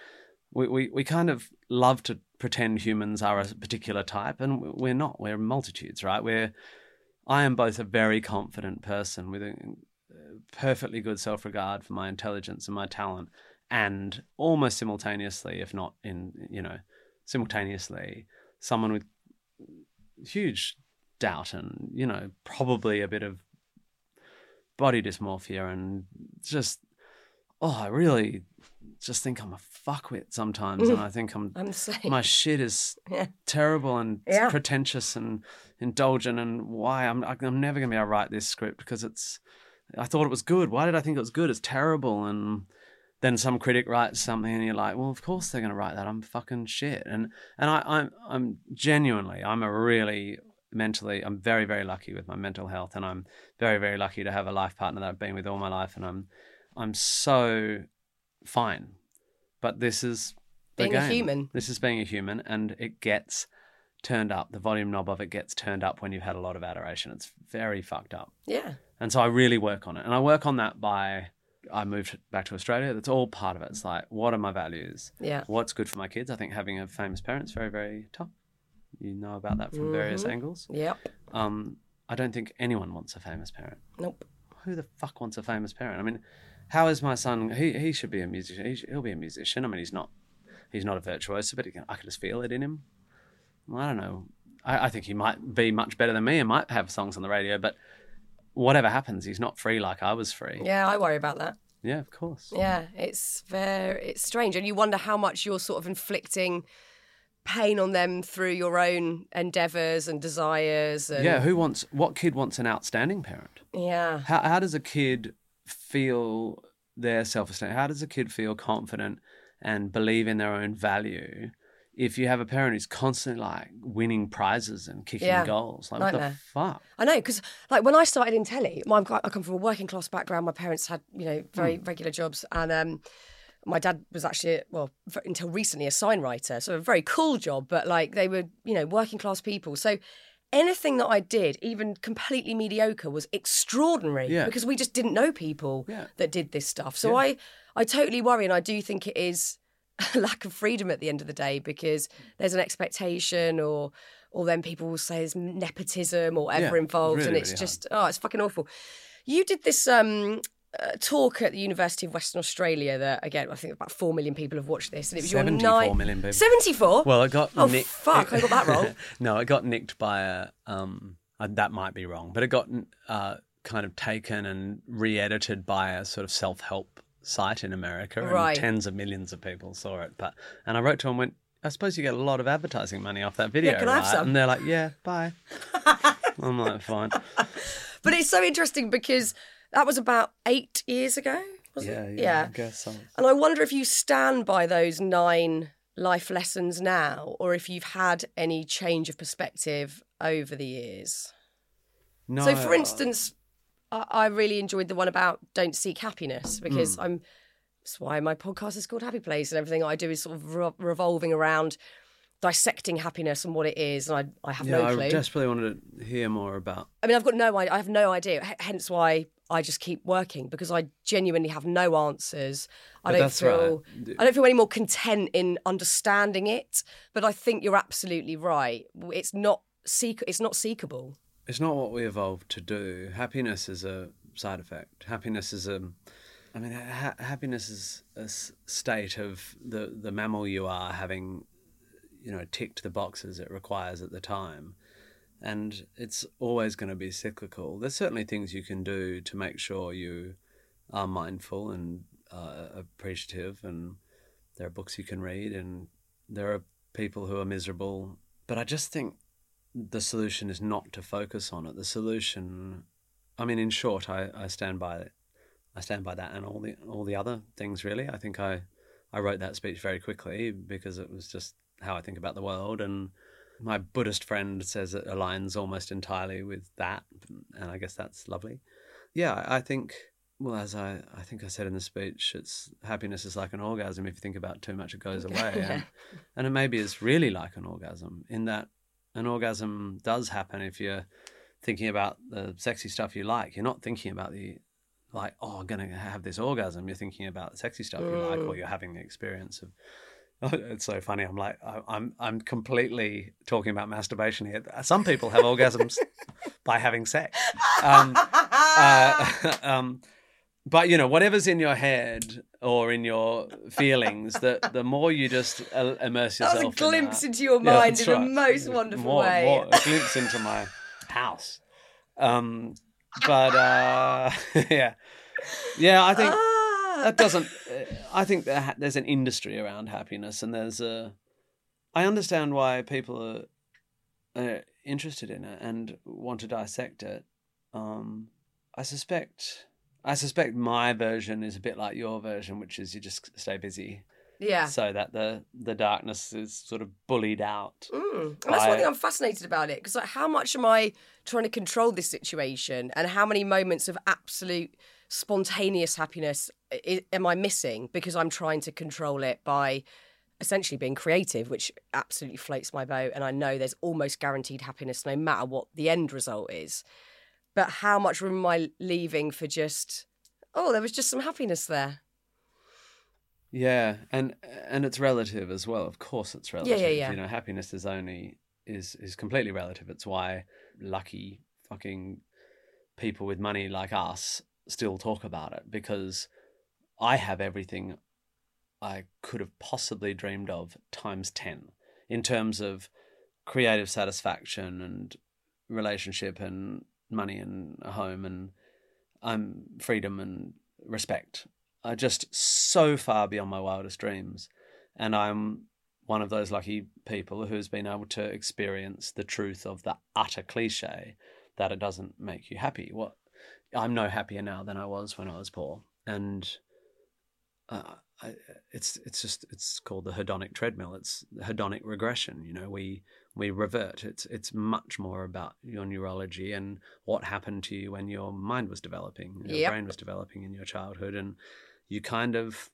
We, we we kind of love to pretend humans are a particular type, and we're not. We're multitudes, right? We're I am both a very confident person with a perfectly good self regard for my intelligence and my talent, and almost simultaneously, if not in you know simultaneously, someone with huge doubt and you know probably a bit of body dysmorphia and just oh I really just think I'm a fuckwit sometimes and mm. I think I'm I'm my shit is [LAUGHS] Yeah. terrible and Yeah. pretentious and indulgent and why I'm I'm never gonna be able to write this script because it's I thought it was good. Why did I think it was good? It's terrible and then some critic writes something and you're like, well, of course they're gonna write that. I'm fucking shit. And and I, I'm I'm genuinely I'm a really mentally I'm very very lucky with my mental health and I'm very very lucky to have a life partner that I've been with all my life and I'm I'm so fine. But this is Being a human. This is being a human, and it gets turned up. The volume knob of it gets turned up when you've had a lot of adoration. It's very fucked up. yeah. And so I really work on it. And I work on that by I moved back to Australia. That's all part of it. It's like, what are my values? Yeah. What's good for my kids? I think having a famous parents very, very tough. You know about that from various angles. Yep. Um, I don't think anyone wants a famous parent. Nope. Who the fuck wants a famous parent? I mean, how is my son? He he should be a musician. He he'll be a musician. I mean, he's not he's not a virtuoso, but he can, I can just feel it in him. I don't know. I, I think he might be much better than me and might have songs on the radio, but whatever happens, he's not free like I was free. Yeah, I worry about that. Yeah, of course. Yeah, it's very it's strange, and you wonder how much you're sort of inflicting pain on them through your own endeavors and desires. And, Yeah, who wants what kid wants an outstanding parent? yeah, How how does a kid feel their self esteem? How does a kid feel confident and believe in their own value if you have a parent who's constantly like winning prizes and kicking Yeah. goals? Like what the fuck? I know because like when I started in telly, my, I come from a working class background. My parents had you know very Hmm. regular jobs, and um, my dad was actually well until recently a sign writer, so a very cool job. But like they were you know working class people, so. Anything that I did, even completely mediocre, was extraordinary Yeah. because we just didn't know people Yeah. that did this stuff. So I, I totally worry, and I do think it is a [LAUGHS] lack of freedom at the end of the day because there's an expectation, or or then people will say there's nepotism or ever Yeah, involved, and it's really just oh, it's fucking awful. You did this um, uh, talk at the University of Western Australia that again I think about four million people have watched this, and it was your 74 nine million people. Seventy-four. Well, I got oh nicked. fuck, I got that wrong. [LAUGHS] no, it got nicked by a. Um, uh, that might be wrong, but it got uh, kind of taken and re-edited by a sort of self-help site in America, and Right. tens of millions of people saw it. But and I wrote to them, went, I suppose you get a lot of advertising money off that video, can I have right? some? And they're like, yeah, bye. [LAUGHS] I'm like, fine. But it's so interesting because that was about eight years ago. Was Yeah, it? yeah, I guess so. And I wonder if you stand by those nine life lessons now, or if you've had any change of perspective over the years. No, So, for instance, I, I really enjoyed the one about don't seek happiness because hmm. I'm. That's why my podcast is called Happy Place, and everything I do is sort of re- revolving around dissecting happiness and what it is. And I, I have yeah, no clue. I desperately wanted to hear more about. I mean, I've got no idea. I have no idea. H- hence why I just keep working because I genuinely have no answers. I But don't that's feel. right. I don't feel any more content in understanding it. But I think you're absolutely right. It's not seek. It's not seekable. It's not what we evolved to do. Happiness is a side effect. Happiness is a, I mean, ha- happiness is a state of the the mammal you are having, you know, ticked the boxes it requires at the time, and it's always going to be cyclical. There's certainly things you can do to make sure you are mindful and uh, appreciative and there are books you can read, and there are people who are miserable. But I just think the solution is not to focus on it. The solution, I mean, in short, I, I stand by it. I stand by that and all the all the other things. Really, I think I I wrote that speech very quickly because it was just how I think about the world. And my Buddhist friend says it aligns almost entirely with that, and I guess that's lovely. Yeah, I think. Well, as I, I think I said in the speech, it's happiness is like an orgasm. If you think about too much, it goes away, Yeah. and, and it maybe is really like an orgasm in that an orgasm does happen if you're thinking about the sexy stuff you like. You're not thinking about the like, oh, I'm gonna have this orgasm. You're thinking about the sexy stuff you like, or mm. you're having the experience of. [LAUGHS] It's so funny. I'm like, I- I'm I'm completely talking about masturbation here. Some people have orgasms [LAUGHS] by having sex. Um, uh, [LAUGHS] um, but you know, whatever's in your head or in your feelings, that the more you just uh, immerse That was a in glimpse that. into your mind that's in right. most wonderful more, way. More, a glimpse into my house. Um, but uh, yeah, yeah. I think Ah. that doesn't. I think ha- there's an industry around happiness, and there's a. I understand why people are, are interested in it and want to dissect it. Um, I suspect. I suspect my version is a bit like your version, which is you just stay busy yeah. so that the the darkness is sort of bullied out. Mm. And that's one thing I'm fascinated about it because like, how much am I trying to control this situation, and how many moments of absolute spontaneous happiness am I missing because I'm trying to control it by essentially being creative, which absolutely floats my boat. And I know there's almost guaranteed happiness no matter what the end result is. But how much room am I leaving for just, oh, there was just some happiness there? Yeah, and and it's relative as well. Of course, it's relative. yeah, yeah. You know, happiness is only is is completely relative. It's why lucky fucking people with money like us still talk about it because I have everything I could have possibly dreamed of times ten in terms of creative satisfaction and relationship and money and a home and um freedom and respect are just so far beyond my wildest dreams. And I'm one of those lucky people who's been able to experience the truth of the utter cliche that it doesn't make you happy. What I'm no happier now than I was when I was poor, and uh, I, it's it's just it's called the hedonic treadmill. It's hedonic regression. You know, we we revert. It's it's much more about your neurology and what happened to you when your mind was developing, your Yep. brain was developing in your childhood, and you kind of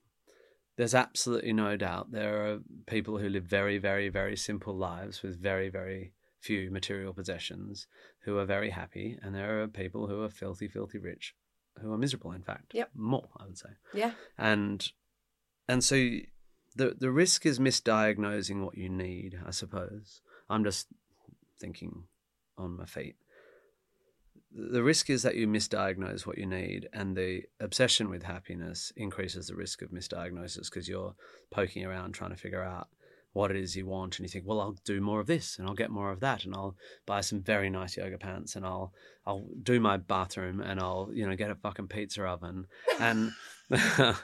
there's absolutely no doubt there are people who live very very very simple lives with very very few material possessions who are very happy and there are people who are filthy filthy rich who are miserable in fact Yep. more i would say Yeah. and and so the the risk is misdiagnosing what you need i suppose i'm just thinking on my feet the risk is that you misdiagnose what you need and the obsession with happiness increases the risk of misdiagnosis because you're poking around trying to figure out what it is you want and you think well I'll do more of this and I'll get more of that and I'll buy some very nice yoga pants and I'll I'll do my bathroom and I'll you know get a fucking pizza oven and [LAUGHS]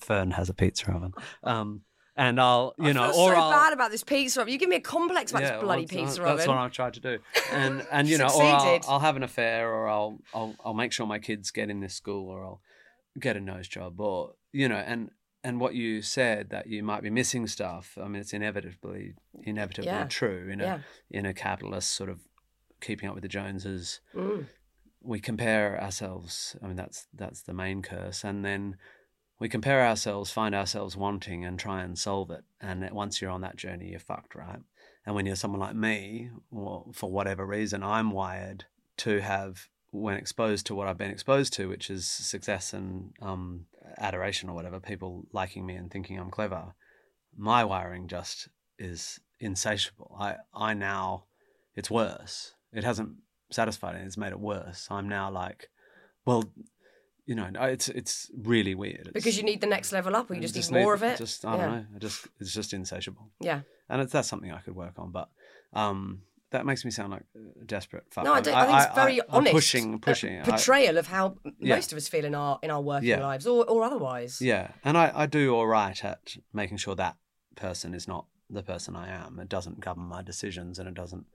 Fearne, has a pizza oven um and I'll you I know feel or so I'll bad about this pizza oven. You give me a complex about this bloody that's- pizza That's oven. what I've tried to do, and and you know, or I'll, I'll have an affair, or I'll I'll I'll make sure my kids get in this school, or I'll get a nose job, or you know, and and what you said that you might be missing stuff. I mean, it's inevitably inevitably Yeah. true in a Yeah. in a capitalist sort of keeping up with the Joneses. Mm. We compare ourselves. I mean, that's that's the main curse, and then we compare ourselves, find ourselves wanting, and try and solve it. And once you're on that journey, you're fucked, right? And when you're someone like me, or for whatever reason, I'm wired to have, when exposed to what I've been exposed to, which is success and um, adoration or whatever, people liking me and thinking I'm clever, my wiring just is insatiable. I, I now, it's worse. It hasn't satisfied it, it's made it worse. I'm now like, well, you know, it's it's really weird. It's, Because you need the next level up, or you I just, need more of it. Just I yeah. don't know. I just it's just insatiable Yeah. and it's, that's something I could work on. But um, that makes me sound like a desperate fuck. No, I, don't, I, think it's very I'm honest. pushing, uh, pushing. I- portrayal of how Yeah. most of us feel in our in our working Yeah. lives, or or otherwise. Yeah, and I, I do all right at making sure that person is not the person I am. It doesn't govern my decisions, and it doesn't,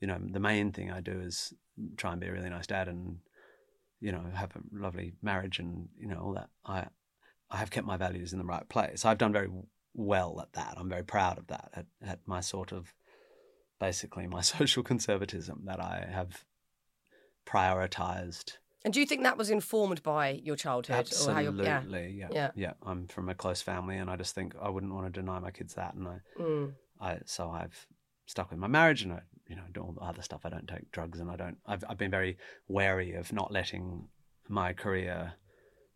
you know, the main thing I do is try and be a really nice dad, and you know, have a lovely marriage, and you know all that. I I have kept my values in the right place. I've done very well at that. I'm very proud of that. At at my sort of basically my [LAUGHS] social conservatism that I have prioritized And do you think that was informed by your childhood, Absolutely, or how you're, yeah. Yeah. yeah, Yeah. I'm from a close family, and I just think I wouldn't want to deny my kids that, and I, Mm. I, so I've stuck with my marriage, and I, you know, do all the other stuff. I don't take drugs, and I don't. I've, I've been very wary of not letting my career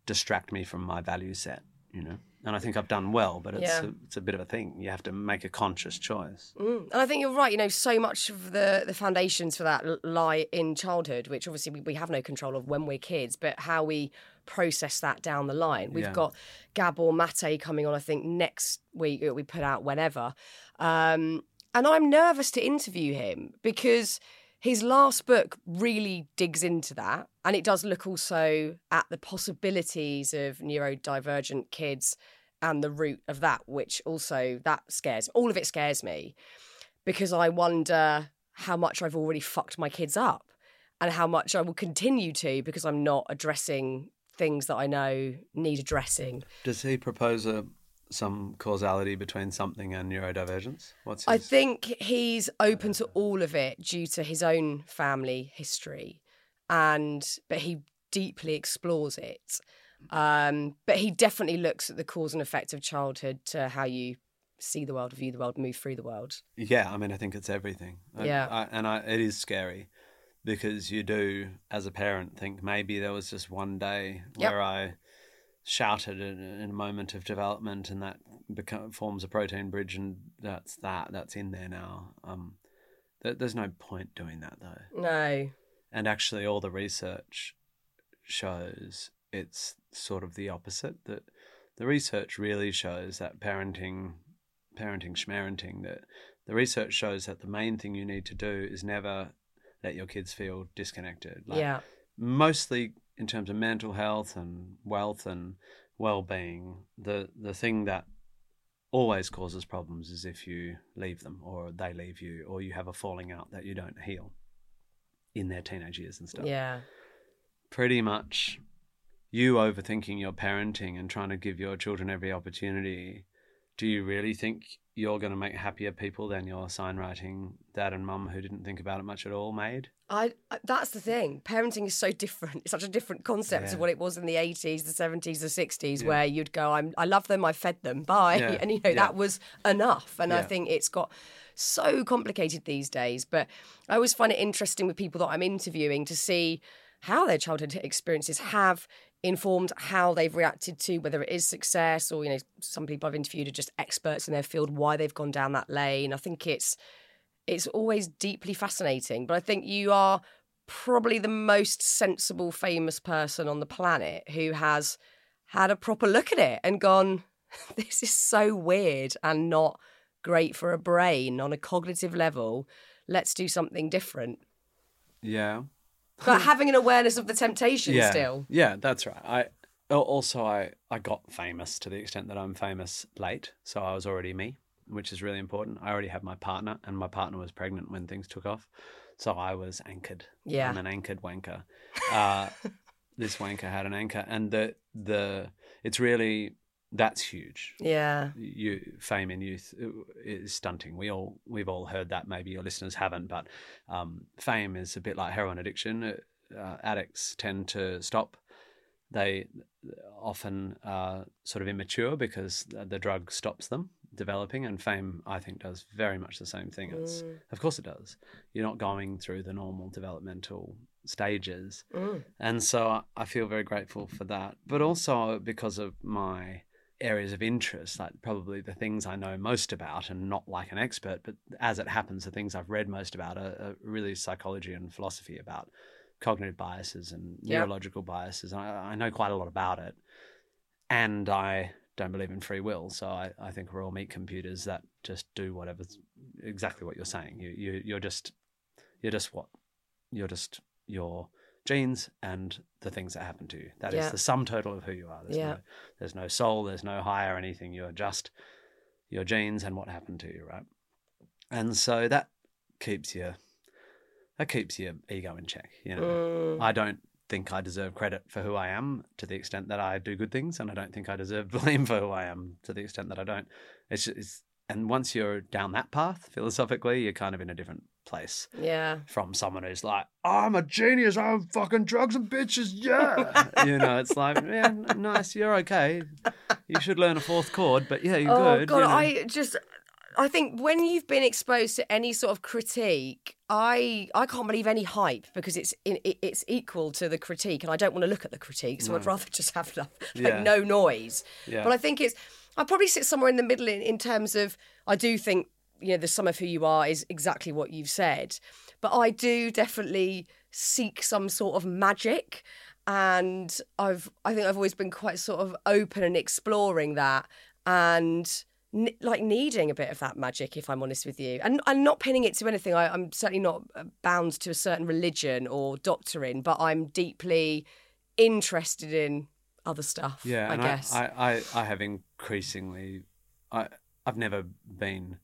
distract me from my value set, you know. And I think I've done well, but it's Yeah. a, it's a bit of a thing. You have to make a conscious choice. Mm. And I think you're right. You know, so much of the, the foundations for that lie in childhood, which obviously we, we have no control of when we're kids, but how we process that down the line. We've Yeah. got Gabor Mate coming on, I think, next week. We put out whenever. Um, and I'm nervous to interview him because his last book really digs into that. And it does look also at the possibilities of neurodivergent kids and the root of that, which also that scares all of it scares me because I wonder how much I've already fucked my kids up and how much I will continue to because I'm not addressing things that I know need addressing. Does he propose a some causality between something and neurodivergence? What's his... I think he's open to all of it due to his own family history, and but he deeply explores it. Um, but he definitely looks at the cause and effect of childhood to how you see the world, view the world, move through the world. Yeah, I mean, I think it's everything. I- Yeah. I, and I, it is scary because you do, as a parent, think maybe there was just one day Yep. where I shouted in, in a moment of development, and that become, forms a protein bridge, and that's that. That's in there now. Um, there, there's no point doing that though. No. And actually, all the research shows it's sort of the opposite. That the research really shows that parenting, parenting, schmarenting, that the research shows that the main thing you need to do is never let your kids feel disconnected. Like, yeah. Mostly in terms of mental health and wealth and well-being, the the thing that always causes problems is if you leave them or they leave you or you have a falling out that you don't heal in their teenage years and stuff Yeah. pretty much you overthinking your parenting and trying to give your children every opportunity, do you really think you're going to make happier people than your sign writing dad and mum who didn't think about it much at all made? I, that's the thing. Parenting is so different. It's such a different concept Yeah. of what it was in the eighties, the seventies, the sixties, Yeah. where you'd go, "I'm, I love them, I fed them, bye," Yeah. [LAUGHS] and you know that was enough. And I think it's got so complicated these days. But I always find it interesting with people that I'm interviewing to see how their childhood experiences have informed how they've reacted to whether it is success or you know some people I've interviewed are just experts in their field why they've gone down that lane. I think it's it's always deeply fascinating. But I think you are probably the most sensible, famous person on the planet who has had a proper look at it and gone, [LAUGHS] this is so weird and not great for a brain on a cognitive level. Let's do something different. Yeah. But having an awareness of the temptation yeah. still. Yeah, that's right. I also I I got famous to the extent that I'm famous late, so I was already me, which is really important. I already had my partner, and my partner was pregnant when things took off, so I was anchored. Yeah. I'm an anchored wanker. Uh, [LAUGHS] this wanker had an anchor, and the the it's really that's huge. Yeah. You fame in youth is stunting. We all we've all heard that. Maybe your listeners haven't, but um, fame is a bit like heroin addiction. Uh, addicts tend to stop. They often are sort of immature because the drug stops them developing, and fame, I think, does very much the same thing. It's, Mm. Of course, it does. You're not going through the normal developmental stages, Mm. and so I- I feel very grateful for that. But also because of my areas of interest, like probably the things I know most about, and not like an expert, but as it happens, the things I've read most about are, are really psychology and philosophy about cognitive biases and Yeah. neurological biases. I, I know quite a lot about it, and I don't believe in free will. So I, I think we're all meat computers that just do whatever, exactly what you're saying. You, you you're just You're just what? You're just your genes and the things that happen to you. That is Yeah. the sum total of who you are. There's Yeah. no there's no soul, there's no higher anything. You're just your genes and what happened to you, right? And so that keeps you that keeps your ego in check. You know, Mm. I don't think I deserve credit for who I am to the extent that I do good things, and I don't think I deserve [LAUGHS] blame for who I am to the extent that I don't. It's, just, it's and once you're down that path philosophically, you're kind of in a different place Yeah. from someone who's like, I'm a genius, I'm fucking drugs and bitches, yeah. [LAUGHS] you know, it's like, yeah, nice, you're okay. You should learn a fourth chord, but yeah, you're oh good. god, you know. I just I think when you've been exposed to any sort of critique, I I can't believe any hype because it's in, it, it's equal to the critique, and I don't want to look at the critique, so I'd rather [LAUGHS] just have like, Yeah. no noise. Yeah. But I think it's I probably sit somewhere in the middle in, in terms of I do think you know the sum of who you are is exactly what you've said, but I do definitely seek some sort of magic. And I've, I think I've always been quite sort of open and exploring that, and n- like needing a bit of that magic, if I'm honest with you, and i'm not pinning it to anything. I, I'm certainly not uh, bound to a certain religion or doctrine, but I'm deeply interested in other stuff. Yeah, I and guess. I, I, I have increasingly, I, I've never been.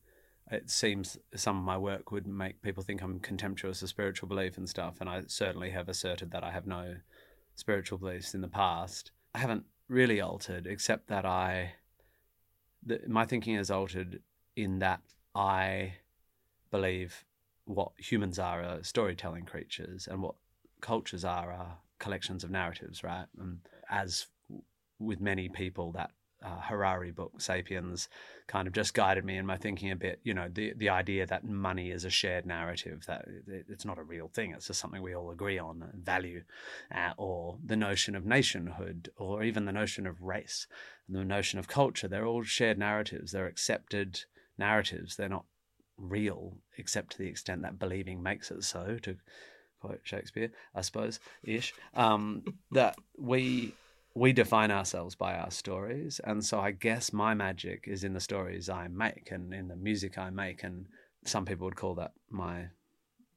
It seems some of my work would make people think I'm contemptuous of spiritual belief and stuff, and I certainly have asserted that I have no spiritual beliefs in the past. I haven't really altered, except that I, the, my thinking has altered in that I believe what humans are are storytelling creatures, and what cultures are are collections of narratives, right? And as with many people, that uh, Harari book, *Sapiens*, kind of just guided me in my thinking a bit. You know, the the idea that money is a shared narrative, that it, it's not a real thing; it's just something we all agree on and value, uh, or the notion of nationhood, or even the notion of race, and the notion of culture. They're all shared narratives. They're accepted narratives. They're not real, except to the extent that believing makes it so. To quote Shakespeare, I suppose, ish. Um, that we we define ourselves by our stories, and so I guess my magic is in the stories I make and in the music I make, and some people would call that my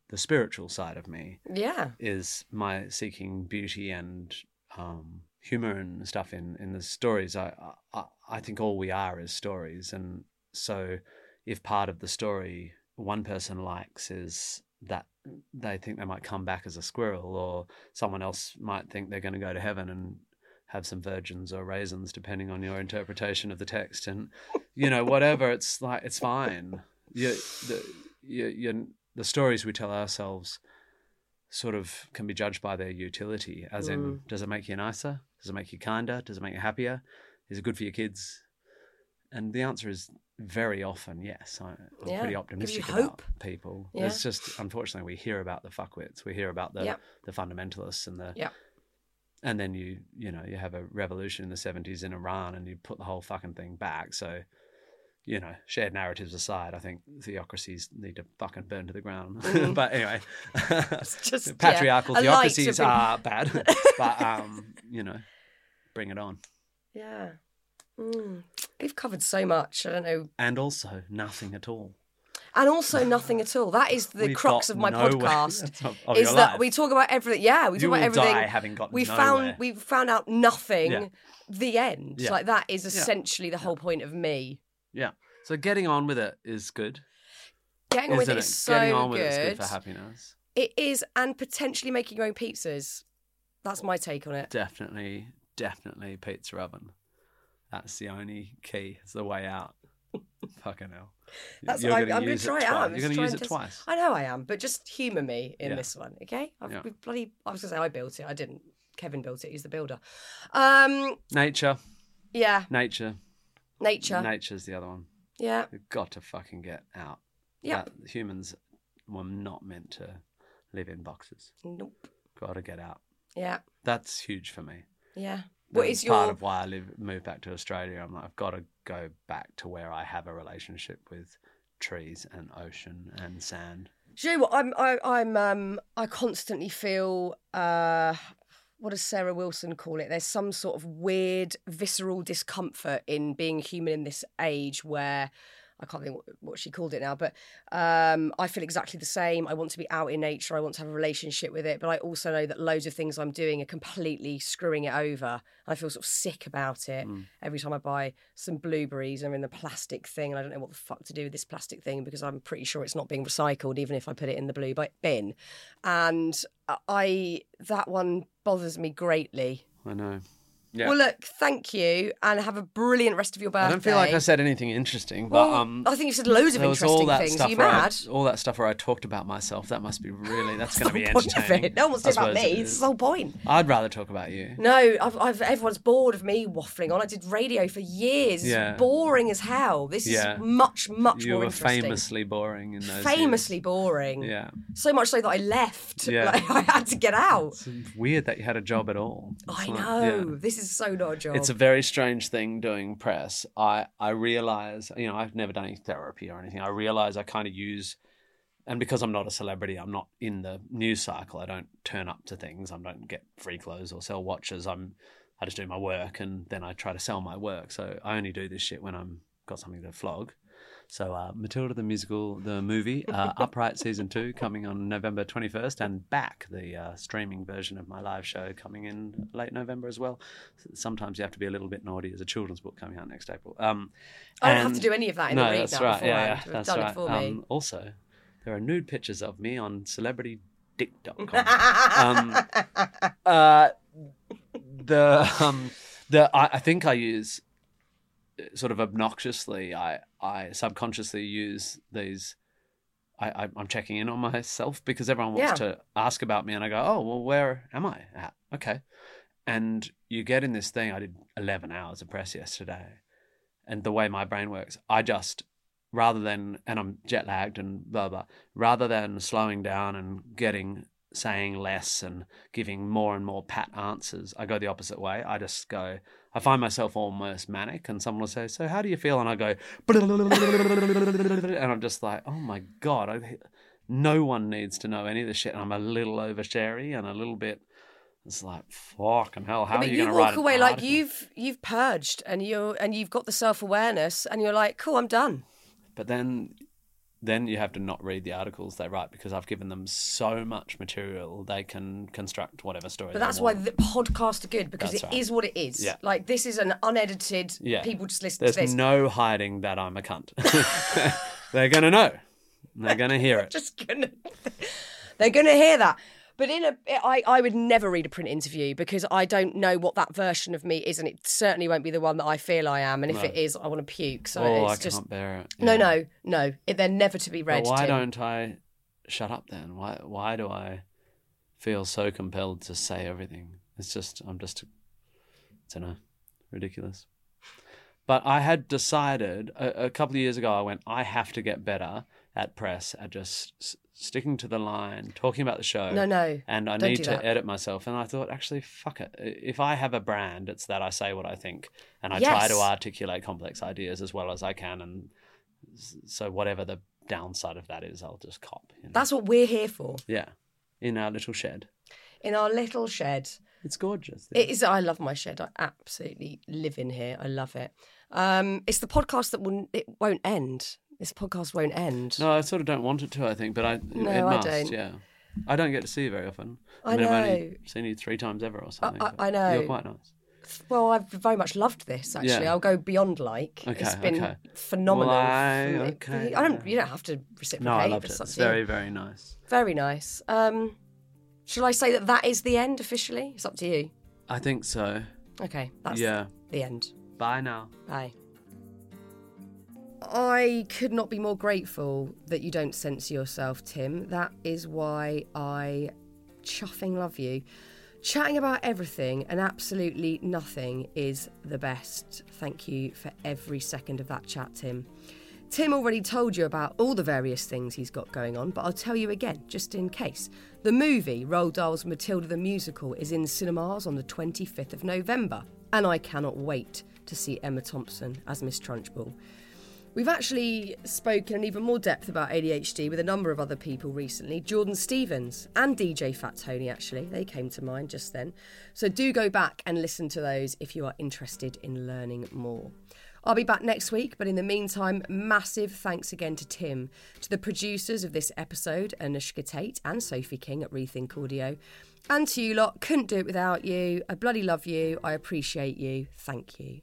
the spiritual side of me yeah. is my seeking beauty and um, humor and stuff in in the stories. I, I I think all we are is stories, and so if part of the story one person likes is that they think they might come back as a squirrel, or someone else might think they're going to go to heaven and have some virgins or raisins, depending on your interpretation of the text, and you know whatever. It's like it's fine. You, the, you, you, the stories we tell ourselves sort of can be judged by their utility, as in, mm. does it make you nicer? Does it make you kinder? Does it make you happier? Is it good for your kids? And the answer is very often yes. I, I'm Yeah, pretty optimistic hope. about people. Yeah. It's just unfortunately we hear about the fuckwits, we hear about the Yep. the fundamentalists and the Yep. And then you you know you have a revolution in the 70s in Iran and you put the whole fucking thing back. So you know, shared narratives aside, I think theocracies need to fucking burn to the ground. [LAUGHS] but anyway, [LAUGHS] just, patriarchal to theocracies are [LAUGHS] bad. but um, you know, bring it on. Yeah. Mm. We've covered so much. I don't know. And also nothing at all. And also nothing at all. That is the We've crux of my nowhere. podcast. [LAUGHS] Of- is that life. we talk about everything. Yeah, we talk You about everything. die having we nowhere. found we found out nothing. Yeah. The end. Yeah. Like that is essentially the whole point of me. Yeah. So getting on with it is good. Getting on with Isn't it it? is so getting on good. with it is good for happiness. It is, and potentially making your own pizzas. That's my take on it. Definitely, definitely pizza oven. That's the only key. It's the way out. [LAUGHS] Fucking hell. That's You're I, gonna I'm going to try it out. You're going to use it twice. I know I am, but just humour me in Yeah. this one, okay? I've Yeah. we've bloody. I was going to say I built it. I didn't. Kevin built it. He's the builder. Um. Nature. Yeah. Nature. Nature. Nature's the other one. Yeah. We've got to fucking get out. Yeah. Humans were not meant to live in boxes. Nope. Got to get out. Yeah. That's huge for me. Yeah. What That's is your? part of why I live moved back to Australia? I'm like, I've got to go back to where I have a relationship with trees and ocean and sand. Do you know what? I'm. I, I'm. Um. I constantly feel. Uh. What does Sarah Wilson call it? There's some sort of weird visceral discomfort in being human in this age where I can't think what, what she called it now, but um, I feel exactly the same. I want to be out in nature. I want to have a relationship with it, but I also know that loads of things I'm doing are completely screwing it over. I feel sort of sick about it Mm. every time I buy some blueberries and they're in the plastic thing, and I don't know what the fuck to do with this plastic thing because I'm pretty sure it's not being recycled, even if I put it in the blue bin. And I that one bothers me greatly. I know. Yeah. Well, look, thank you, and have a brilliant rest of your birthday. I don't feel like I said anything interesting, but Well, um, I think you said loads of interesting things. Are you where I- mad? all that stuff where I talked about myself. That must be really. That's, going to be the point of entertaining. No one wants to hear about me. it It's the whole point. I'd rather talk about you. No, I've, I've, everyone's bored of me waffling on. I did radio for years. It's Yeah. boring as hell. This Yeah. is much, much You more were interesting. famously boring in those. famously years. boring. Yeah. So much so that I left. Yeah. [LAUGHS] Like, I had to get out. It's weird that you had a job at all. It's I like- know. yeah. This is so not a job. It's a very strange thing doing press. I I realize, you know, I've never done any therapy or anything. I realize I kind of use, and because I'm not a celebrity, I'm not in the news cycle. I don't turn up to things. I don't get free clothes or sell watches. I'm I just do my work and then I try to sell my work. So I only do this shit when I'm got something to flog. So uh, Matilda the musical, the movie, uh, [LAUGHS] Upright season two coming on November 21st, and back the uh, streaming version of my live show coming in late November as well. Sometimes you have to be a little bit naughty. There's a children's book coming out next April. Um, I don't have to do any of that in no, the that's now right. Yeah, yeah. That's done right. it for me. Um, also, there are nude pictures of me on celebritydick.com. [LAUGHS] um, uh, the um, the I, I think I use sort of obnoxiously. I I subconsciously use these. I, I I'm checking in on myself because everyone wants Yeah. to ask about me, and I go, oh well, where am I at? Okay, and you get in this thing. I did 11 hours of press yesterday, and the way my brain works, I just rather than and I'm jet lagged and blah blah. Rather than slowing down and getting saying less and giving more and more pat answers, I go the opposite way. I just go. I find myself almost manic, and someone will say, "So how do you feel?" And I go, [LAUGHS] and I'm just like, "Oh my god!" I, no one needs to know any of this shit. And I'm a little oversharey and a little bit. It's like fucking hell. How Yeah, are you, you going to walk away like article? you've you've purged and you're and you've got the self awareness and you're like, cool, I'm done. But then then you have to not read the articles they write because I've given them so much material they can construct whatever story. But that's why the podcasts are good because That's it is right. what it is. Yeah. Like this is an unedited. yeah. People just listen There's to this. no hiding that I'm a cunt. [LAUGHS] They're gonna know. They're gonna hear it. [LAUGHS] just gonna. [LAUGHS] They're gonna hear that. But in a, I, I would never read a print interview because I don't know what that version of me is, and it certainly won't be the one that I feel I am. And if No. it is, I want to puke. So oh, I it's just can't bear it. no, Yeah. no, no. It, they're never to be read. But why Tim. don't I shut up then? Why why do I feel so compelled to say everything? It's just I'm just I don't know, ridiculous. But I had decided a, a couple of years ago. I went. I have to get better at press at just sticking to the line, talking about the show. No, no. And I need to that. edit myself. And I thought, actually, fuck it. If I have a brand, it's that I say what I think, and I try to articulate complex ideas as well as I can. And so, whatever the downside of that is, I'll just cop. you know? That's what we're here for. yeah, in our little shed. In our little shed. It's gorgeous. It is. I love my shed. I absolutely live in here. I love it. Um, it's the podcast that will, it won't end. This podcast won't end. No, I sort of don't want it to. I think, but I No, it I must. don't. Yeah, I don't get to see you very often. I mean, I've know. only seen you three times ever or something. I- I know. You're quite nice. Well, I've very much loved this. Actually, Yeah. I'll go beyond like. Okay, it's been okay. phenomenal. Well, I- okay, I don't. You don't have to reciprocate. No, I loved it. it's It's very, very nice. very nice. Um, shall I say that that is the end officially? It's up to you. I think so. Okay, that's yeah. the end. Bye now. Bye. I could not be more grateful that you don't censor yourself, Tim. That is why I chuffing love you. Chatting about everything and absolutely nothing is the best. Thank you for every second of that chat, Tim. Tim already told you about all the various things he's got going on, but I'll tell you again, just in case. The movie Roald Dahl's Matilda the Musical is in cinemas on the 25th of November, and I cannot wait to see Emma Thompson as Miss Trunchbull. We've actually spoken in even more depth about ADHD with a number of other people recently. Jordan Stephens and DJ Fat Tony, actually. They came to mind just then. So do go back and listen to those if you are interested in learning more. I'll be back next week, but in the meantime, massive thanks again to Tim, to the producers of this episode, Anushka Tate and Sophie King at Rethink Audio, and to you lot. Couldn't do it without you. I bloody love you. I appreciate you. Thank you.